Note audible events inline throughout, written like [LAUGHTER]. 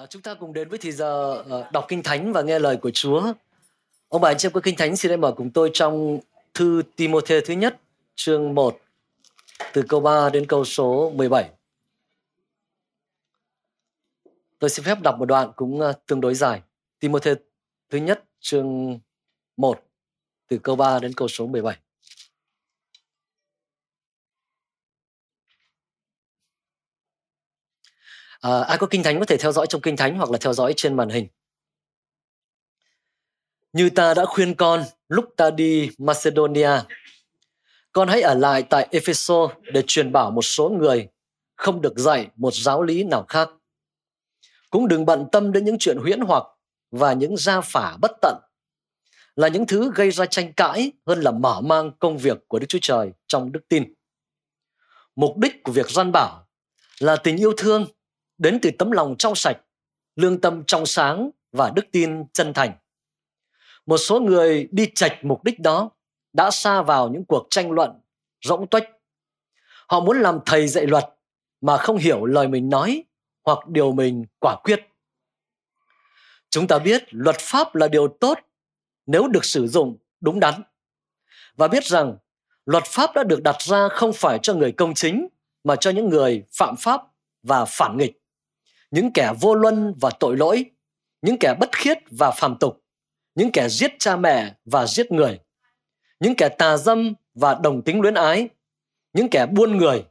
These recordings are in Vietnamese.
À, chúng ta cùng đến với thì giờ uh, đọc kinh thánh và nghe lời của Chúa. Ông bà anh chị em có kinh thánh xin hãy mở cùng tôi trong thư Timothée thứ nhất chương 1 từ câu 3 đến câu số 17. Tôi xin phép đọc một đoạn cũng uh, tương đối dài. Timothée thứ nhất chương 1 từ câu 3 đến câu số 17. À, ai có kinh thánh có thể theo dõi trong kinh thánh hoặc là theo dõi trên màn hình. Như ta đã khuyên con lúc ta đi Macedonia, con hãy ở lại tại Epheso để truyền bảo một số người không được dạy một giáo lý nào khác. Cũng đừng bận tâm đến những chuyện huyễn hoặc và những gia phả bất tận là những thứ gây ra tranh cãi hơn là mở mang công việc của Đức Chúa Trời trong đức tin. Mục đích của việc gian bảo là tình yêu thương đến từ tấm lòng trong sạch, lương tâm trong sáng và đức tin chân thành. Một số người đi chạch mục đích đó đã xa vào những cuộc tranh luận rỗng tuếch. Họ muốn làm thầy dạy luật mà không hiểu lời mình nói hoặc điều mình quả quyết. Chúng ta biết luật pháp là điều tốt nếu được sử dụng đúng đắn. Và biết rằng luật pháp đã được đặt ra không phải cho người công chính mà cho những người phạm pháp và phản nghịch những kẻ vô luân và tội lỗi, những kẻ bất khiết và phàm tục, những kẻ giết cha mẹ và giết người, những kẻ tà dâm và đồng tính luyến ái, những kẻ buôn người,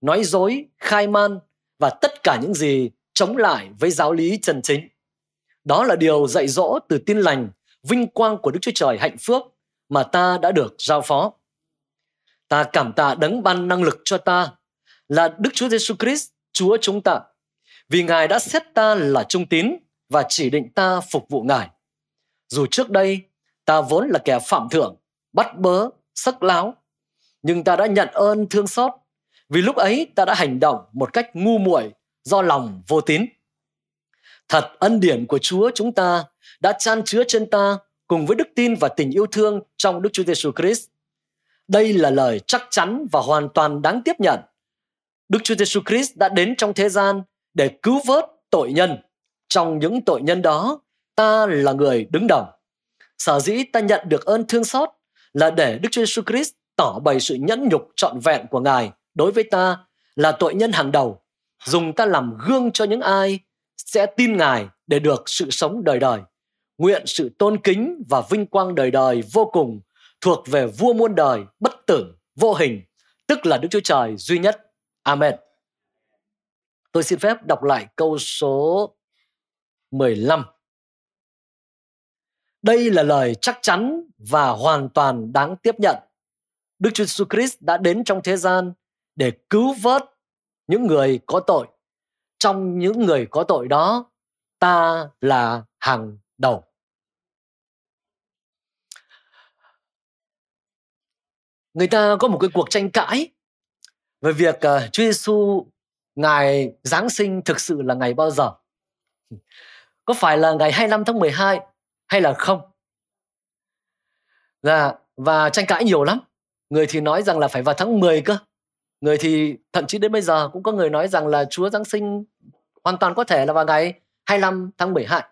nói dối, khai man và tất cả những gì chống lại với giáo lý chân chính. Đó là điều dạy dỗ từ tin lành, vinh quang của Đức Chúa Trời hạnh phúc mà ta đã được giao phó. Ta cảm tạ đấng ban năng lực cho ta là Đức Chúa Giêsu Christ, Chúa chúng ta vì Ngài đã xét ta là trung tín và chỉ định ta phục vụ Ngài. Dù trước đây ta vốn là kẻ phạm thượng, bắt bớ, sắc láo, nhưng ta đã nhận ơn thương xót vì lúc ấy ta đã hành động một cách ngu muội do lòng vô tín. Thật ân điển của Chúa chúng ta đã chan chứa trên ta cùng với đức tin và tình yêu thương trong Đức Chúa Giêsu Christ. Đây là lời chắc chắn và hoàn toàn đáng tiếp nhận. Đức Chúa Giêsu Christ đã đến trong thế gian để cứu vớt tội nhân. Trong những tội nhân đó, ta là người đứng đầu. Sở dĩ ta nhận được ơn thương xót là để Đức Chúa Jesus Christ tỏ bày sự nhẫn nhục trọn vẹn của Ngài đối với ta là tội nhân hàng đầu, dùng ta làm gương cho những ai sẽ tin Ngài để được sự sống đời đời. Nguyện sự tôn kính và vinh quang đời đời vô cùng thuộc về vua muôn đời, bất tử, vô hình, tức là Đức Chúa Trời duy nhất. Amen. Tôi xin phép đọc lại câu số 15. Đây là lời chắc chắn và hoàn toàn đáng tiếp nhận. Đức Chúa Jesus Christ đã đến trong thế gian để cứu vớt những người có tội. Trong những người có tội đó, ta là hàng đầu. Người ta có một cái cuộc tranh cãi về việc ờ, Chúa Giêsu ngày Giáng sinh thực sự là ngày bao giờ? Có phải là ngày 25 tháng 12 hay là không? Là và tranh cãi nhiều lắm. Người thì nói rằng là phải vào tháng 10 cơ. Người thì thậm chí đến bây giờ cũng có người nói rằng là Chúa Giáng sinh hoàn toàn có thể là vào ngày 25 tháng 12.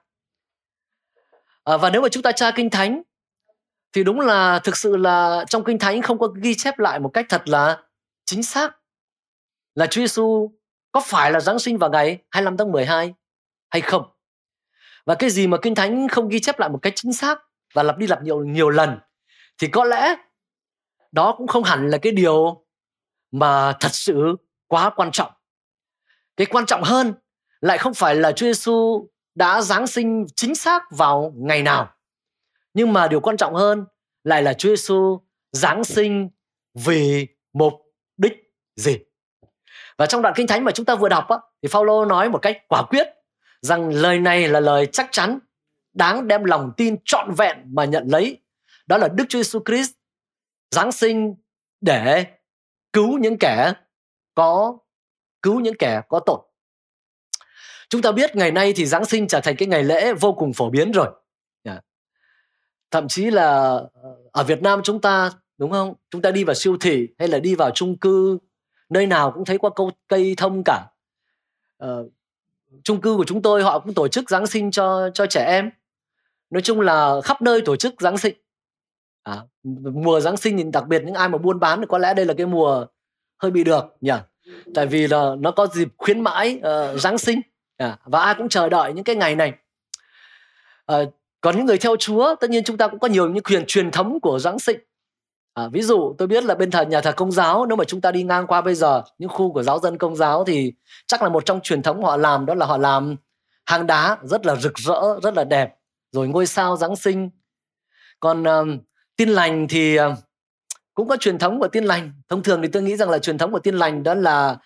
À, và nếu mà chúng ta tra kinh thánh thì đúng là thực sự là trong kinh thánh không có ghi chép lại một cách thật là chính xác là Chúa Giêsu có phải là Giáng sinh vào ngày 25 tháng 12 hay không? Và cái gì mà Kinh Thánh không ghi chép lại một cách chính xác và lặp đi lặp nhiều nhiều lần thì có lẽ đó cũng không hẳn là cái điều mà thật sự quá quan trọng. Cái quan trọng hơn lại không phải là Chúa Giêsu đã giáng sinh chính xác vào ngày nào. Nhưng mà điều quan trọng hơn lại là Chúa Giêsu giáng sinh vì mục đích gì? Và trong đoạn kinh thánh mà chúng ta vừa đọc á, thì Phaolô nói một cách quả quyết rằng lời này là lời chắc chắn, đáng đem lòng tin trọn vẹn mà nhận lấy. Đó là Đức Chúa Jesus Christ giáng sinh để cứu những kẻ có cứu những kẻ có tội. Chúng ta biết ngày nay thì Giáng sinh trở thành cái ngày lễ vô cùng phổ biến rồi. Dạ. Thậm chí là ờ, ở Việt Nam chúng ta đúng không? Chúng ta đi vào siêu thị hay là đi vào chung cư nơi nào cũng thấy qua câu cây thông cả. Ờ, chung cư của chúng tôi họ cũng tổ chức giáng sinh cho cho trẻ em. Nói chung là khắp nơi tổ chức giáng sinh. À, mùa giáng sinh thì đặc biệt những ai mà buôn bán thì có lẽ đây là cái mùa hơi bị được nhỉ? Tại vì là nó có dịp khuyến mãi uh, giáng sinh. À, và ai cũng chờ đợi những cái ngày này. À, còn những người theo Chúa tất nhiên chúng ta cũng có nhiều những quyền truyền thống của Giáng sinh à, ví dụ tôi biết là bên thờ nhà thờ công giáo nếu mà chúng ta đi ngang qua bây giờ những khu của giáo dân công giáo thì chắc là một trong truyền thống họ làm đó là họ làm hang đá rất là rực rỡ rất là đẹp rồi ngôi sao Giáng sinh. Còn uh, tin lành thì uh, cũng có truyền thống của tin lành. Thông thường thì tôi nghĩ rằng là truyền thống của tin lành đó là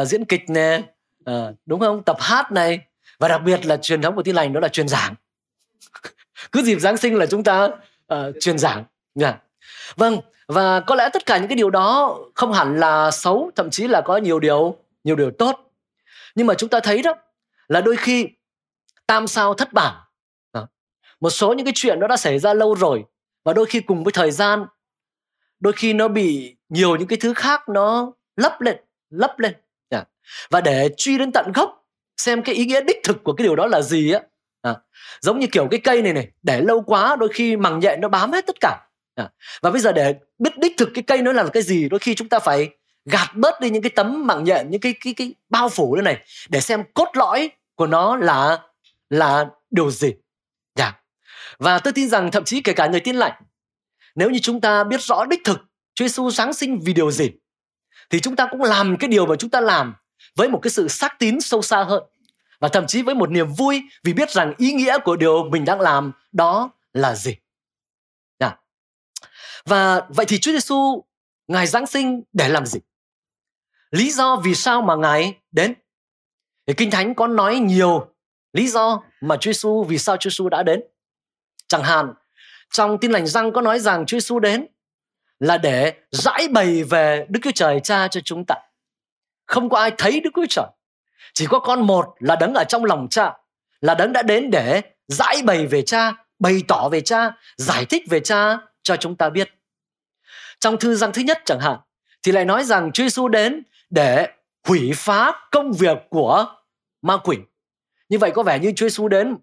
uh, diễn kịch nè uh, đúng không? Tập hát này. Và đặc biệt là truyền thống của tin lành đó là truyền giảng. [LAUGHS] Cứ dịp giáng sinh là chúng ta uh, truyền giảng. Yeah vâng và có lẽ tất cả những cái điều đó không hẳn là xấu thậm chí là có nhiều điều nhiều điều tốt. Nhưng mà chúng ta thấy đó là đôi khi tam sao thất bản một số những cái chuyện đó đã xảy ra lâu rồi và đôi khi cùng với thời gian đôi khi nó bị nhiều những cái thứ khác nó lấp lên lấp lên. Dạ. Và để truy đến tận gốc xem cái ý nghĩa đích thực của cái điều đó là gì á. À, giống như kiểu cái cây này này để lâu quá đôi khi mằng nhện nó bám hết tất cả. À, và bây giờ để biết đích thực cái cây nó là cái gì, đôi khi chúng ta phải gạt bớt đi những cái tấm mạng nhện, những cái cái cái bao phủ đây này, để xem cốt lõi của nó là là điều gì yeah. và tôi tin rằng thậm chí kể cả người tin lành nếu như chúng ta biết rõ đích thực Chúa Giêsu sáng sinh vì điều gì, thì chúng ta cũng làm cái điều mà chúng ta làm với một cái sự xác tín sâu xa hơn và thậm chí với một niềm vui vì biết rằng ý nghĩa của điều mình đang làm đó là gì. Và vậy thì Chúa Giêsu ngài giáng sinh để làm gì? Lý do vì sao mà ngài đến? Thì Kinh Thánh có nói nhiều lý do mà Chúa Giêsu vì sao Chúa Giêsu đã đến. Chẳng hạn, trong Tin lành răng có nói rằng Chúa Giêsu đến là để giải bày về Đức Chúa Trời Cha cho chúng ta. Không có ai thấy Đức Chúa Trời, chỉ có con một là đấng ở trong lòng cha, là đấng đã đến để giải bày về cha, bày tỏ về cha, giải thích về cha cho chúng ta biết. Trong thư răng thứ nhất chẳng hạn, thì lại nói rằng Chúa Giêsu đến để hủy phá công việc của ma quỷ như vậy có vẻ như Chúa Giêsu đến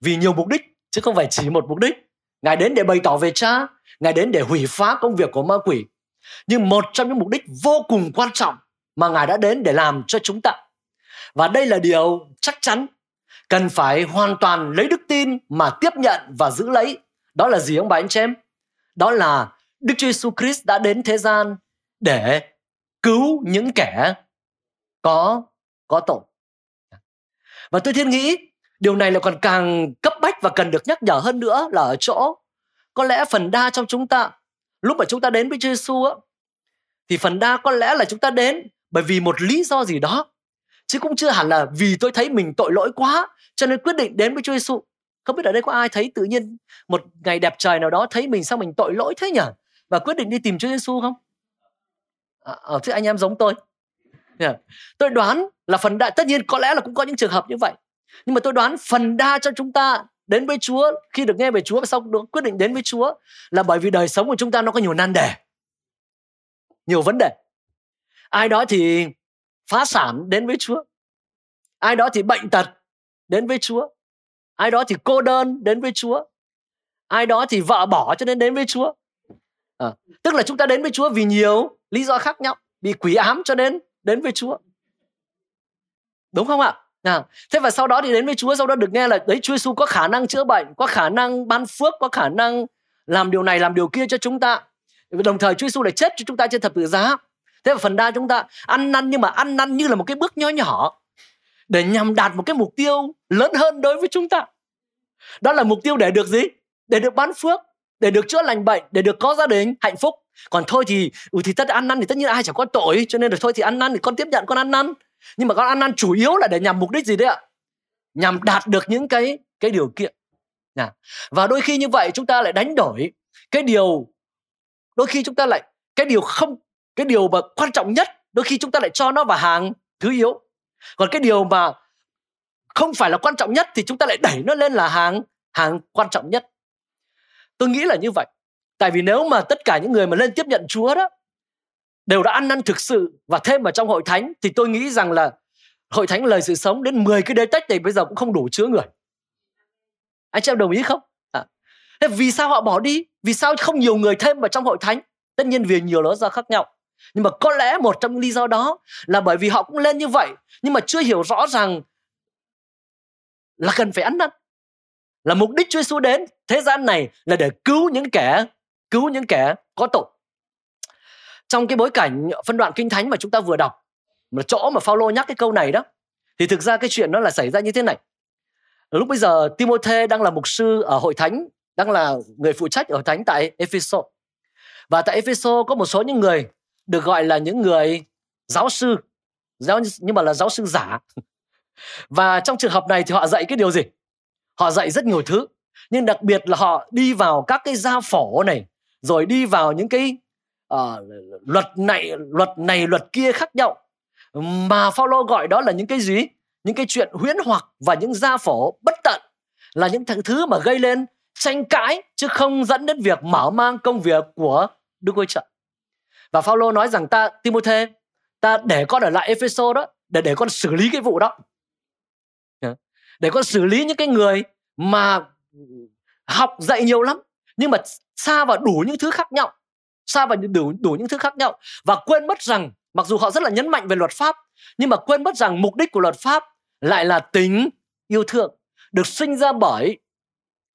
vì nhiều mục đích, chứ không phải chỉ một mục đích. Ngài đến để bày tỏ về cha, ngài đến để hủy phá công việc của ma quỷ nhưng một trong những mục đích vô cùng quan trọng mà ngài đã đến để làm cho chúng ta. Và đây là điều chắc chắn, cần phải hoàn toàn lấy đức tin mà tiếp nhận và giữ lấy. Đó là gì ông bà, anh chị em? Đó là Đức Chúa Giêsu Christ đã đến thế gian để cứu những kẻ có có tội. Và tôi thiên nghĩ điều này là còn càng cấp bách và cần được nhắc nhở hơn nữa là ở chỗ có lẽ phần đa trong chúng ta, lúc mà chúng ta đến với Chúa Giêsu thì phần đa có lẽ là chúng ta đến bởi vì một lý do gì đó, chứ cũng chưa hẳn là vì tôi thấy mình tội lỗi quá cho nên quyết định đến với Chúa Giêsu. Không biết ở đây có ai thấy tự nhiên một ngày đẹp trời nào đó thấy mình sao mình tội lỗi thế nhỉ và quyết định đi tìm Chúa Giêsu không? À, ờ, à, thế anh em giống tôi. Yeah. Tôi đoán là phần đại tất nhiên có lẽ là cũng có những trường hợp như vậy. Nhưng mà tôi đoán phần đa cho chúng ta đến với Chúa khi được nghe về Chúa và sau đó quyết định đến với Chúa là bởi vì đời sống của chúng ta nó có nhiều nan đề. Nhiều vấn đề. Ai đó thì phá sản đến với Chúa. Ai đó thì bệnh tật đến với Chúa. Ai đó thì cô đơn đến với Chúa. Ai đó thì vợ bỏ cho nên đến với Chúa. À, tức là chúng ta đến với Chúa vì nhiều lý do khác nhau. Bị quỷ ám cho nên đến với Chúa. Đúng không ạ? À, thế và sau đó thì đến với Chúa, sau đó được nghe là đấy Chúa Giêsu có khả năng chữa bệnh, có khả năng ban phước, có khả năng làm điều này làm điều kia cho chúng ta. Đồng thời Chúa Giêsu lại chết cho chúng ta trên thập tự giá thế và phần đa chúng ta ăn năn nhưng mà ăn năn như là một cái bước nhỏ nhỏ để nhằm đạt một cái mục tiêu lớn hơn đối với chúng ta. Đó là mục tiêu để được gì? Để được bán phước, để được chữa lành bệnh, để được có gia đình hạnh phúc. Còn thôi thì ừ thì tất ăn năn thì tất nhiên ai chẳng có tội, cho nên là thôi thì ăn năn thì con tiếp nhận con ăn năn. Nhưng mà con ăn năn chủ yếu là để nhằm mục đích gì đấy ạ? Nhằm đạt được những cái cái điều kiện. Và đôi khi như vậy chúng ta lại đánh đổi cái điều, đôi khi chúng ta lại, cái điều không, cái điều mà quan trọng nhất, đôi khi chúng ta lại cho nó vào hàng thứ yếu còn cái điều mà không phải là quan trọng nhất thì chúng ta lại đẩy nó lên là hàng hàng quan trọng nhất. Tôi nghĩ là như vậy. Tại vì nếu mà tất cả những người mà lên tiếp nhận chúa đó đều đã ăn năn thực sự và thêm vào trong hội thánh thì tôi nghĩ rằng là hội thánh lời sự sống đến 10 cái đế tách thì bây giờ cũng không đủ chứa người. Anh chị em đồng ý không? À. thế vì sao họ bỏ đi? Vì sao không nhiều người thêm vào trong hội thánh? Tất nhiên vì nhiều lý do khác nhau nhưng mà có lẽ một trong những lý do đó là bởi vì họ cũng lên như vậy, nhưng mà chưa hiểu rõ rằng là cần phải ăn năn. Là mục đích Chúa Giêsu đến thế gian này là để cứu những kẻ, cứu những kẻ có tội. Trong cái bối cảnh phân đoạn kinh thánh mà chúng ta vừa đọc, mà chỗ mà Phaolô nhắc cái câu này đó, thì thực ra cái chuyện nó là xảy ra như thế này. Lúc bây giờ Timothy đang là mục sư ở hội thánh, đang là người phụ trách ở thánh tại Ephesus và tại Ephesus có một số những người được gọi là những người giáo sư. Giáo nhưng mà là giáo sư giả. [LAUGHS] Và trong trường hợp này thì họ dạy cái điều gì? Họ dạy rất nhiều thứ. Nhưng đặc biệt là họ đi vào các cái gia phổ này rồi đi vào những cái uh, luật này luật này luật kia khác nhau. Mà Phaolô gọi đó là những cái gì? Những cái chuyện huyễn hoặc và những gia phổ bất tận. Là những thứ mà gây lên tranh cãi chứ không dẫn đến việc mở mang công việc của Đức Chúa Trời. Và Phaolô nói rằng ta, Timôthê, ta để con ở lại Epheso đó, để để con xử lý cái vụ đó. Để con xử lý những cái người mà học dạy nhiều lắm, nhưng mà xa vào đủ những thứ khác nhau xa vào đủ đủ những thứ khác nhau. Và quên mất rằng, mặc dù họ rất là nhấn mạnh về luật pháp, nhưng mà quên mất rằng mục đích của luật pháp lại là tính yêu thương, được sinh ra bởi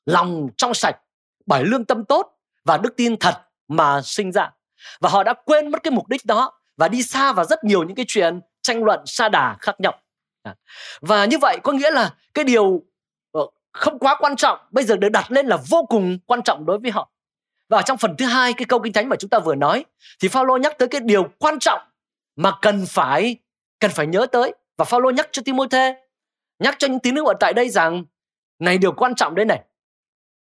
lòng trong sạch, bởi lương tâm tốt và đức tin thật mà sinh ra và họ đã quên mất cái mục đích đó và đi xa vào rất nhiều những cái chuyện tranh luận xa đà khác nhau. Dạ. Và như vậy có nghĩa là cái điều ờ, không quá quan trọng, bây giờ được đặt lên là vô cùng quan trọng đối với họ. Và trong phần thứ hai, cái câu kinh thánh mà chúng ta vừa nói, thì Phaolô nhắc tới cái điều quan trọng mà cần phải cần phải nhớ tới. Và Phaolô nhắc cho Timôthê, nhắc cho những tín hữu ở tại đây rằng, này, điều quan trọng đây này,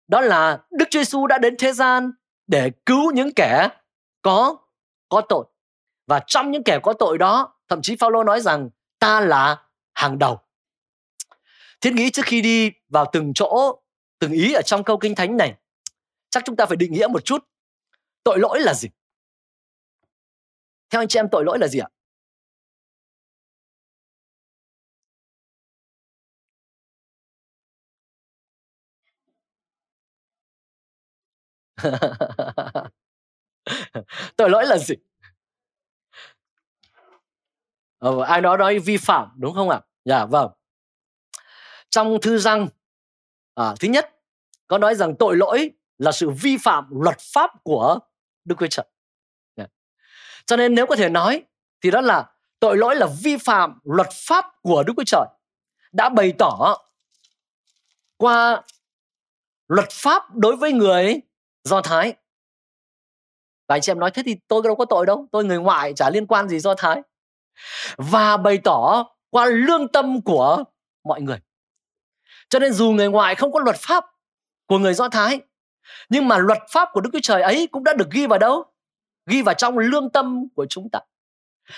đó là Đức Chúa Giêsu đã đến thế gian để cứu những kẻ có có tội. Và trong những kẻ có tội đó, thậm chí Phaolô nói rằng, ta là hàng đầu. Thiết nghĩ trước khi đi vào từng chỗ, từng ý ở trong câu kinh thánh này, chắc chúng ta phải định nghĩa một chút, tội lỗi là gì? Theo anh chị em, tội lỗi là gì ạ? [LAUGHS] [LAUGHS] tội lỗi là gì ờ, ai đó nói vi phạm đúng không ạ dạ vâng trong thư răng à, thứ nhất có nói rằng tội lỗi là sự vi phạm luật pháp của Đức Chúa Trời. Yeah. Cho nên nếu có thể nói thì đó là tội lỗi là vi phạm luật pháp của Đức Chúa Trời đã bày tỏ qua luật pháp đối với người Do Thái. Và anh chị em nói thế thì tôi đâu có tội đâu, tôi người ngoại chả liên quan gì Do Thái. Và bày tỏ qua lương tâm của mọi người. Cho nên dù người ngoại không có luật pháp của người Do Thái nhưng mà luật pháp của Đức Chúa Trời ấy cũng đã được ghi vào đâu? Ghi vào trong lương tâm của chúng ta.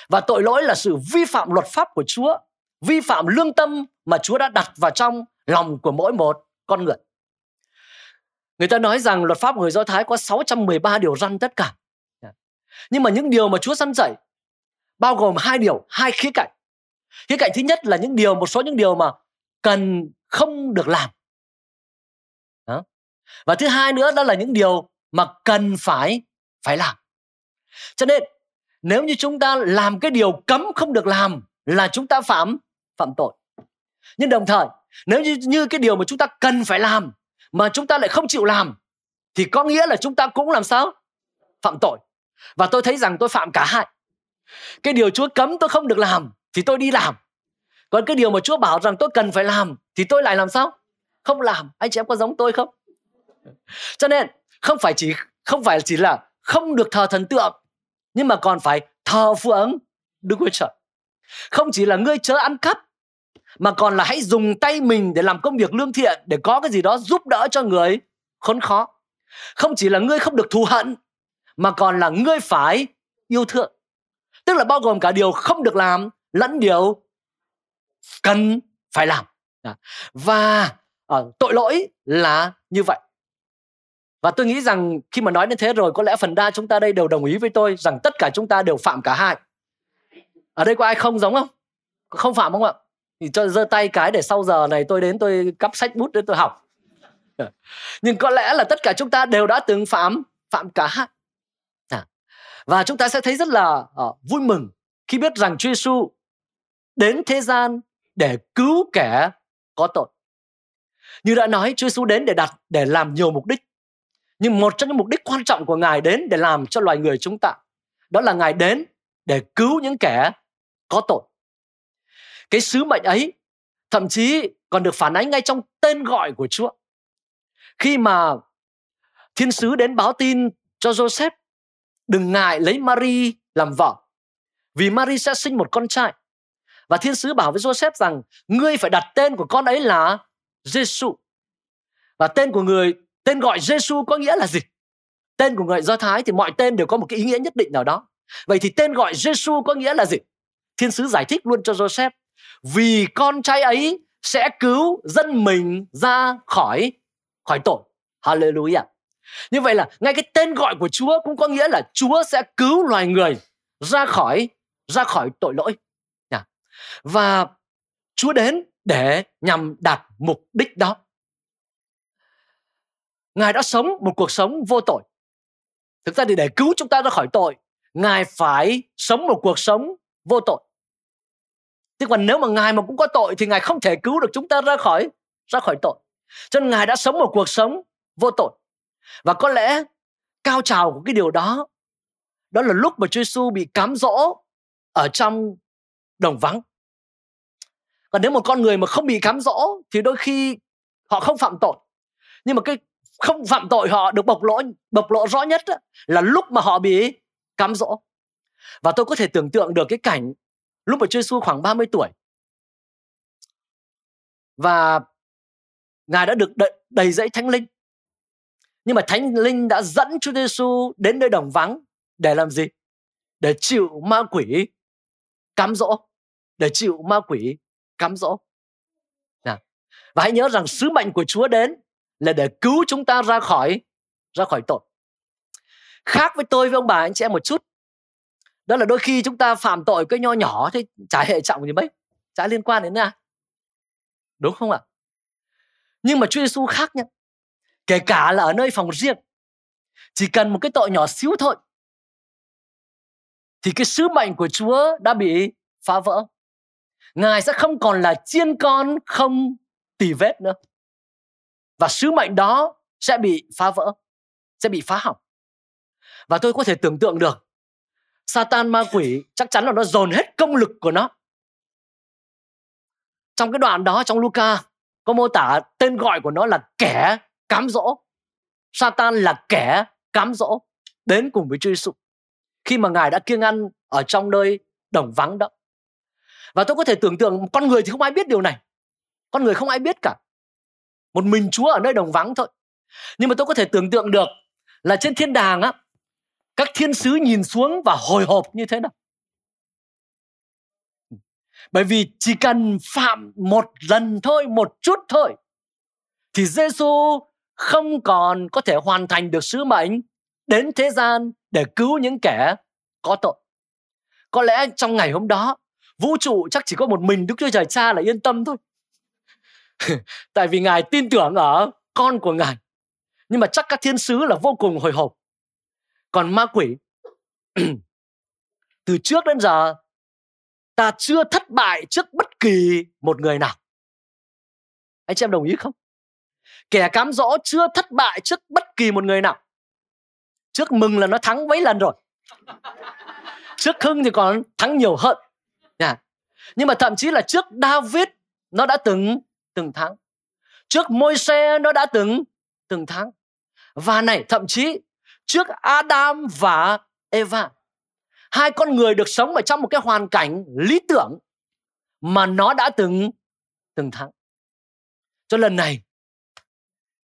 Và tội lỗi là sự vi phạm luật pháp của Chúa, vi phạm lương tâm mà Chúa đã đặt vào trong lòng của mỗi một con người. Người ta nói rằng luật pháp của người Do Thái có 613 điều răn tất cả. Dạ. Nhưng mà những điều mà Chúa săn dạy bao gồm hai điều, hai khía cạnh. Khía cạnh thứ nhất là những điều một số những điều mà cần không được làm. Và thứ hai nữa đó là những điều mà cần phải phải làm. Cho nên nếu như chúng ta làm cái điều cấm không được làm là chúng ta phạm phạm tội. Nhưng đồng thời nếu như như cái điều mà chúng ta cần phải làm mà chúng ta lại không chịu làm, thì có nghĩa là chúng ta cũng làm sao? Phạm tội. Và tôi thấy rằng tôi phạm cả hai. Cái điều chúa cấm tôi không được làm, thì tôi đi làm. Còn cái điều mà chúa bảo rằng tôi cần phải làm, thì tôi lại làm sao? Không làm. Anh chị em có giống tôi không? Cho nên, không phải chỉ, không phải chỉ là không được thờ thần tượng, nhưng mà còn phải thờ phượng Đức Chúa Trời. Không chỉ là ngươi chớ ăn cắp mà còn là hãy dùng tay mình để làm công việc lương thiện để có cái gì đó giúp đỡ cho người khốn khó. Không chỉ là ngươi không được thù hận mà còn là ngươi phải yêu thương. Tức là bao gồm cả điều không được làm lẫn điều cần phải làm. Và à, tội lỗi là như vậy. Và tôi nghĩ rằng khi mà nói đến thế rồi có lẽ phần đa chúng ta đây đều đồng ý với tôi rằng tất cả chúng ta đều phạm cả hai. Ở đây có ai không giống không? không phạm không ạ thì cho giơ tay cái để sau giờ này tôi đến tôi cắp sách bút để tôi học. [LAUGHS] Nhưng có lẽ là tất cả chúng ta đều đã từng phạm phạm cả à. và chúng ta sẽ thấy rất là uh, vui mừng khi biết rằng Chúa Giêsu đến thế gian để cứu kẻ có tội. Như đã nói Chúa Giêsu đến để đặt để làm nhiều mục đích. Nhưng một trong những mục đích quan trọng của ngài đến để làm cho loài người chúng ta đó là ngài đến để cứu những kẻ có tội cái sứ mệnh ấy thậm chí còn được phản ánh ngay trong tên gọi của Chúa. Khi mà thiên sứ đến báo tin cho Joseph, đừng ngại lấy Mary làm vợ, vì Mary sẽ sinh một con trai. Và thiên sứ bảo với Joseph rằng, ngươi phải đặt tên của con ấy là Giêsu. Và tên của người, tên gọi Giêsu có nghĩa là gì? Tên của người Do Thái thì mọi tên đều có một cái ý nghĩa nhất định nào đó. Vậy thì tên gọi Giêsu có nghĩa là gì? Thiên sứ giải thích luôn cho Joseph vì con trai ấy sẽ cứu dân mình ra khỏi khỏi tội. Hallelujah. Như vậy là ngay cái tên gọi của Chúa cũng có nghĩa là Chúa sẽ cứu loài người ra khỏi ra khỏi tội lỗi. Và Chúa đến để nhằm đạt mục đích đó. Ngài đã sống một cuộc sống vô tội. Thực ra thì để cứu chúng ta ra khỏi tội, Ngài phải sống một cuộc sống vô tội. Thế còn nếu mà Ngài mà cũng có tội thì Ngài không thể cứu được chúng ta ra khỏi ra khỏi tội. Cho nên Ngài đã sống một cuộc sống vô tội. Và có lẽ cao trào của cái điều đó đó là lúc mà Chúa Giêsu bị cám dỗ ở trong đồng vắng. Còn nếu một con người mà không bị cám dỗ thì đôi khi họ không phạm tội. Nhưng mà cái không phạm tội họ được bộc lộ bộc lộ rõ nhất là lúc mà họ bị cám dỗ. Và tôi có thể tưởng tượng được cái cảnh lúc mà Chúa Giêsu khoảng 30 tuổi. Và Ngài đã được đầy, đầy dẫy Thánh Linh. Nhưng mà Thánh Linh đã dẫn Chúa Giêsu đến nơi đồng vắng để làm gì? Để chịu ma quỷ cám dỗ, để chịu ma quỷ cám dỗ. Nào. Và hãy nhớ rằng sứ mệnh của Chúa đến là để cứu chúng ta ra khỏi ra khỏi tội. Khác với tôi với ông bà anh chị em một chút đó là đôi khi chúng ta phạm tội cái nho nhỏ thì chả hệ trọng gì mấy, chả liên quan đến ai. Đúng không ạ? Nhưng mà Chúa Giêsu khác nhé kể cả là ở nơi phòng riêng, chỉ cần một cái tội nhỏ xíu thôi, thì cái sứ mệnh của Chúa đã bị phá vỡ. Ngài sẽ không còn là chiên con không tì vết nữa. Và sứ mệnh đó sẽ bị phá vỡ, sẽ bị phá hỏng. Và tôi có thể tưởng tượng được Satan ma quỷ, chắc chắn là nó dồn hết công lực của nó. Trong cái đoạn đó, trong Luca, có mô tả tên gọi của nó là kẻ cám dỗ. Satan là kẻ cám dỗ đến cùng với Chúa Giêsu khi mà ngài đã kiêng ăn ở trong nơi đồng vắng đó. Và tôi có thể tưởng tượng, con người thì không ai biết điều này. Con người không ai biết cả. Một mình Chúa ở nơi đồng vắng thôi. Nhưng mà tôi có thể tưởng tượng được là trên thiên đàng á các thiên sứ nhìn xuống và hồi hộp như thế nào bởi vì chỉ cần phạm một lần thôi một chút thôi thì Giêsu không còn có thể hoàn thành được sứ mệnh đến thế gian để cứu những kẻ có tội. Có lẽ trong ngày hôm đó, vũ trụ chắc chỉ có một mình Đức Chúa Trời Cha là yên tâm thôi. [LAUGHS] Tại vì Ngài tin tưởng ở con của Ngài. Nhưng mà chắc các thiên sứ là vô cùng hồi hộp còn ma quỷ, [CLEARS THROAT] từ trước đến giờ, ta chưa thất bại trước bất kỳ một người nào. Anh chị em đồng ý không? Kẻ cám dỗ chưa thất bại trước bất kỳ một người nào. Trước mừng là nó thắng mấy lần rồi. Trước hưng thì còn thắng nhiều hơn. Nha. Nhưng mà thậm chí là trước david, nó đã từng từng thắng. Trước môi xe nó đã từng từng thắng. Và này, thậm chí trước Adam và Eva. Hai con người được sống ở trong một cái hoàn cảnh lý tưởng mà nó đã từng từng thắng. Cho lần này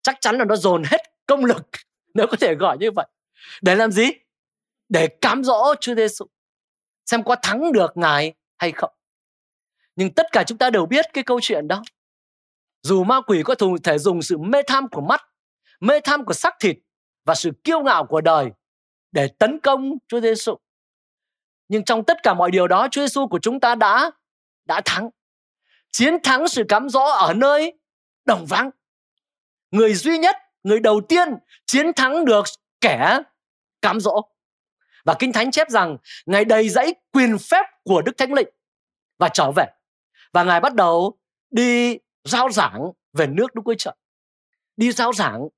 chắc chắn là nó dồn hết công lực [LAUGHS] nếu có thể gọi như vậy. Để làm gì? Để cám dỗ Chúa Giêsu xem có thắng được ngài hay không. Nhưng tất cả chúng ta đều biết cái câu chuyện đó. Dù ma quỷ có thể dùng sự mê tham của mắt, mê tham của xác thịt và sự kiêu ngạo của đời để tấn công Chúa Giêsu. Nhưng trong tất cả mọi điều đó, Chúa Giêsu của chúng ta đã đã thắng. Chiến thắng sự cám dỗ ở nơi đồng vắng. Người duy nhất, người đầu tiên chiến thắng được kẻ cám dỗ. Và Kinh Thánh chép rằng Ngài đầy dẫy quyền phép của Đức Thánh Linh và trở về. Và Ngài bắt đầu đi giao giảng về nước Đức Chúa Trời. Đi giao giảng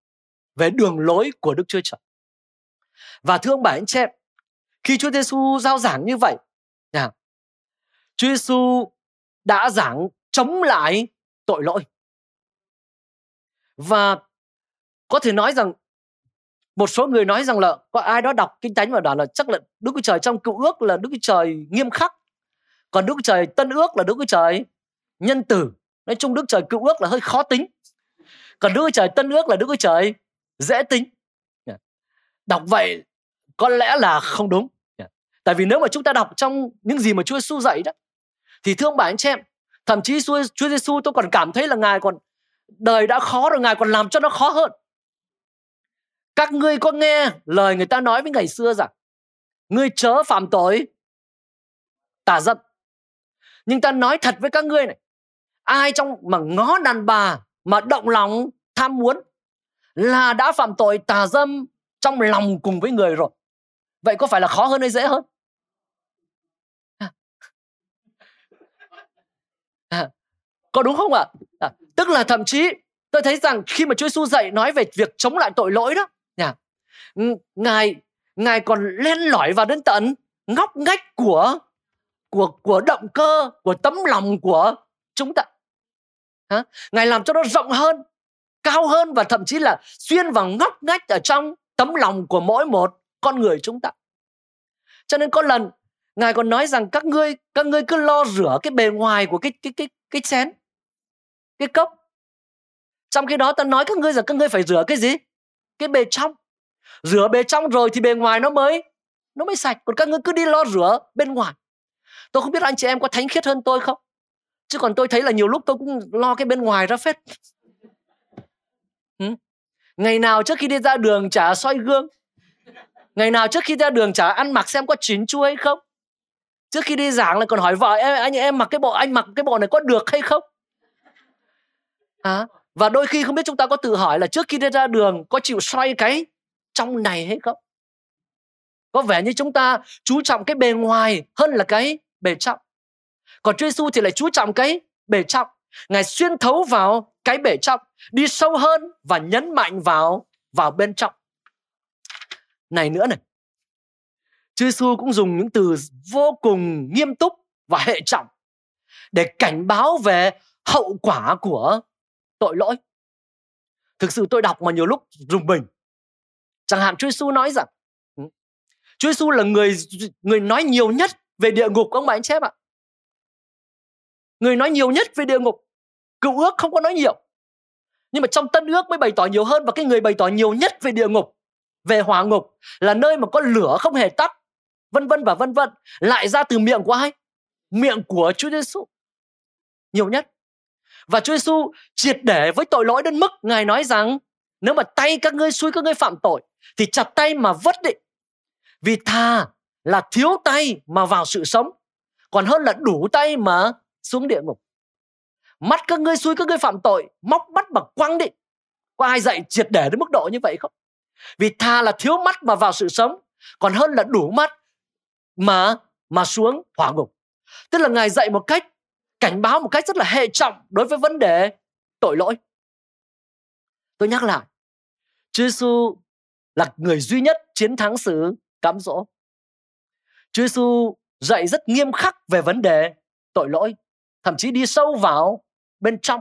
về đường lối của Đức Chúa Trời. Và thưa ông bà anh chị em, khi Chúa Giêsu giao giảng như vậy, Chúa Giêsu đã giảng chống lại tội lỗi. Và có thể nói rằng một số người nói rằng là có ai đó đọc kinh thánh và đoán là chắc là Đức Chúa Trời trong cựu ước là Đức Chúa Trời nghiêm khắc, còn Đức Chúa Trời tân ước là Đức Chúa Trời nhân tử. Nói chung Đức Chúa Trời cựu ước là hơi khó tính. Còn Đức Chúa Trời tân ước là Đức Chúa Trời dễ tính. Đọc vậy có lẽ là không đúng. Tại vì nếu mà chúng ta đọc trong những gì mà Chúa Giêsu dạy đó thì thương bà anh chị em, thậm chí Chúa, Chúa Giêsu tôi còn cảm thấy là Ngài còn đời đã khó rồi Ngài còn làm cho nó khó hơn. Các ngươi có nghe lời người ta nói với ngày xưa rằng ngươi chớ phạm tội tà dâm. Nhưng ta nói thật với các ngươi này, ai trong mà ngó đàn bà mà động lòng tham muốn là đã phạm tội tà dâm trong lòng cùng với người rồi. Vậy có phải là khó hơn hay dễ hơn? À, à có đúng không ạ? À, tức là thậm chí tôi thấy rằng khi mà Chúa Giêsu dạy nói về việc chống lại tội lỗi đó, nhà ngài ngài còn len lỏi vào đến tận ngóc ngách của của của động cơ của tấm lòng của chúng ta Hả? ngài làm cho nó rộng hơn cao hơn và thậm chí là xuyên vào ngóc ngách ở trong tấm lòng của mỗi một con người chúng ta. Cho nên có lần, ngài còn nói rằng các ngươi các ngươi cứ lo rửa cái bề ngoài của cái cái cái cái chén, cái cốc. Trong khi đó ta nói các ngươi rằng các ngươi phải rửa cái gì? Cái bề trong. Rửa bề trong rồi thì bề ngoài nó mới nó mới sạch. Còn các ngươi cứ đi lo rửa bên ngoài. Tôi không biết anh chị em có thánh khiết hơn tôi không? Chứ còn tôi thấy là nhiều lúc tôi cũng lo cái bên ngoài ra phết ừ? ngày nào trước khi đi ra đường chả soi gương? Ngày nào trước khi ra đường chả ăn mặc xem có chín chu hay không? Trước khi đi giảng lại còn hỏi vợ em anh em mặc cái bộ anh mặc cái bộ này có được hay không? À, và đôi khi không biết chúng ta có tự hỏi là trước khi đi ra đường có chịu xoay cái trong này hay không? Có vẻ như chúng ta chú trọng cái bề ngoài hơn là cái bề trong. Còn Chúa Giêsu thì lại chú trọng cái bề trong. Ngài xuyên thấu vào cái bề trong đi sâu hơn và nhấn mạnh vào vào bên trong này nữa này, Chúa Giêsu cũng dùng những từ vô cùng nghiêm túc và hệ trọng để cảnh báo về hậu quả của tội lỗi. Thực sự tôi đọc mà nhiều lúc rùng mình. Chẳng hạn Chúa Giêsu nói rằng ừ, Chúa Giêsu là người người nói nhiều nhất về địa ngục, ông bà anh chép ạ. Người nói nhiều nhất về địa ngục. Cựu ước không có nói nhiều. Nhưng mà trong tân ước mới bày tỏ nhiều hơn và cái người bày tỏ nhiều nhất về địa ngục, về hỏa ngục là nơi mà có lửa không hề tắt, vân vân và vân vân, lại ra từ miệng của ai? Miệng của Chúa Giêsu. Nhiều nhất. Và Chúa Giêsu triệt để với tội lỗi đến mức Ngài nói rằng nếu mà tay các ngươi xui các ngươi phạm tội thì chặt tay mà vất đi. Vì thà là thiếu tay mà vào sự sống còn hơn là đủ tay mà xuống địa ngục. Mắt các ngươi xui các ngươi phạm tội, móc mắt mà quăng đi. Có ai dạy triệt để đến mức độ như vậy không? Vì thà là thiếu mắt mà vào sự sống, còn hơn là đủ mắt mà mà xuống hỏa ngục. Tức là Ngài dạy một cách cảnh báo một cách rất là hệ trọng đối với vấn đề tội lỗi. Tôi nhắc lại, Chúa Giêsu là người duy nhất chiến thắng sự cám dỗ. Chúa Giêsu dạy rất nghiêm khắc về vấn đề tội lỗi, thậm chí đi sâu vào bên trong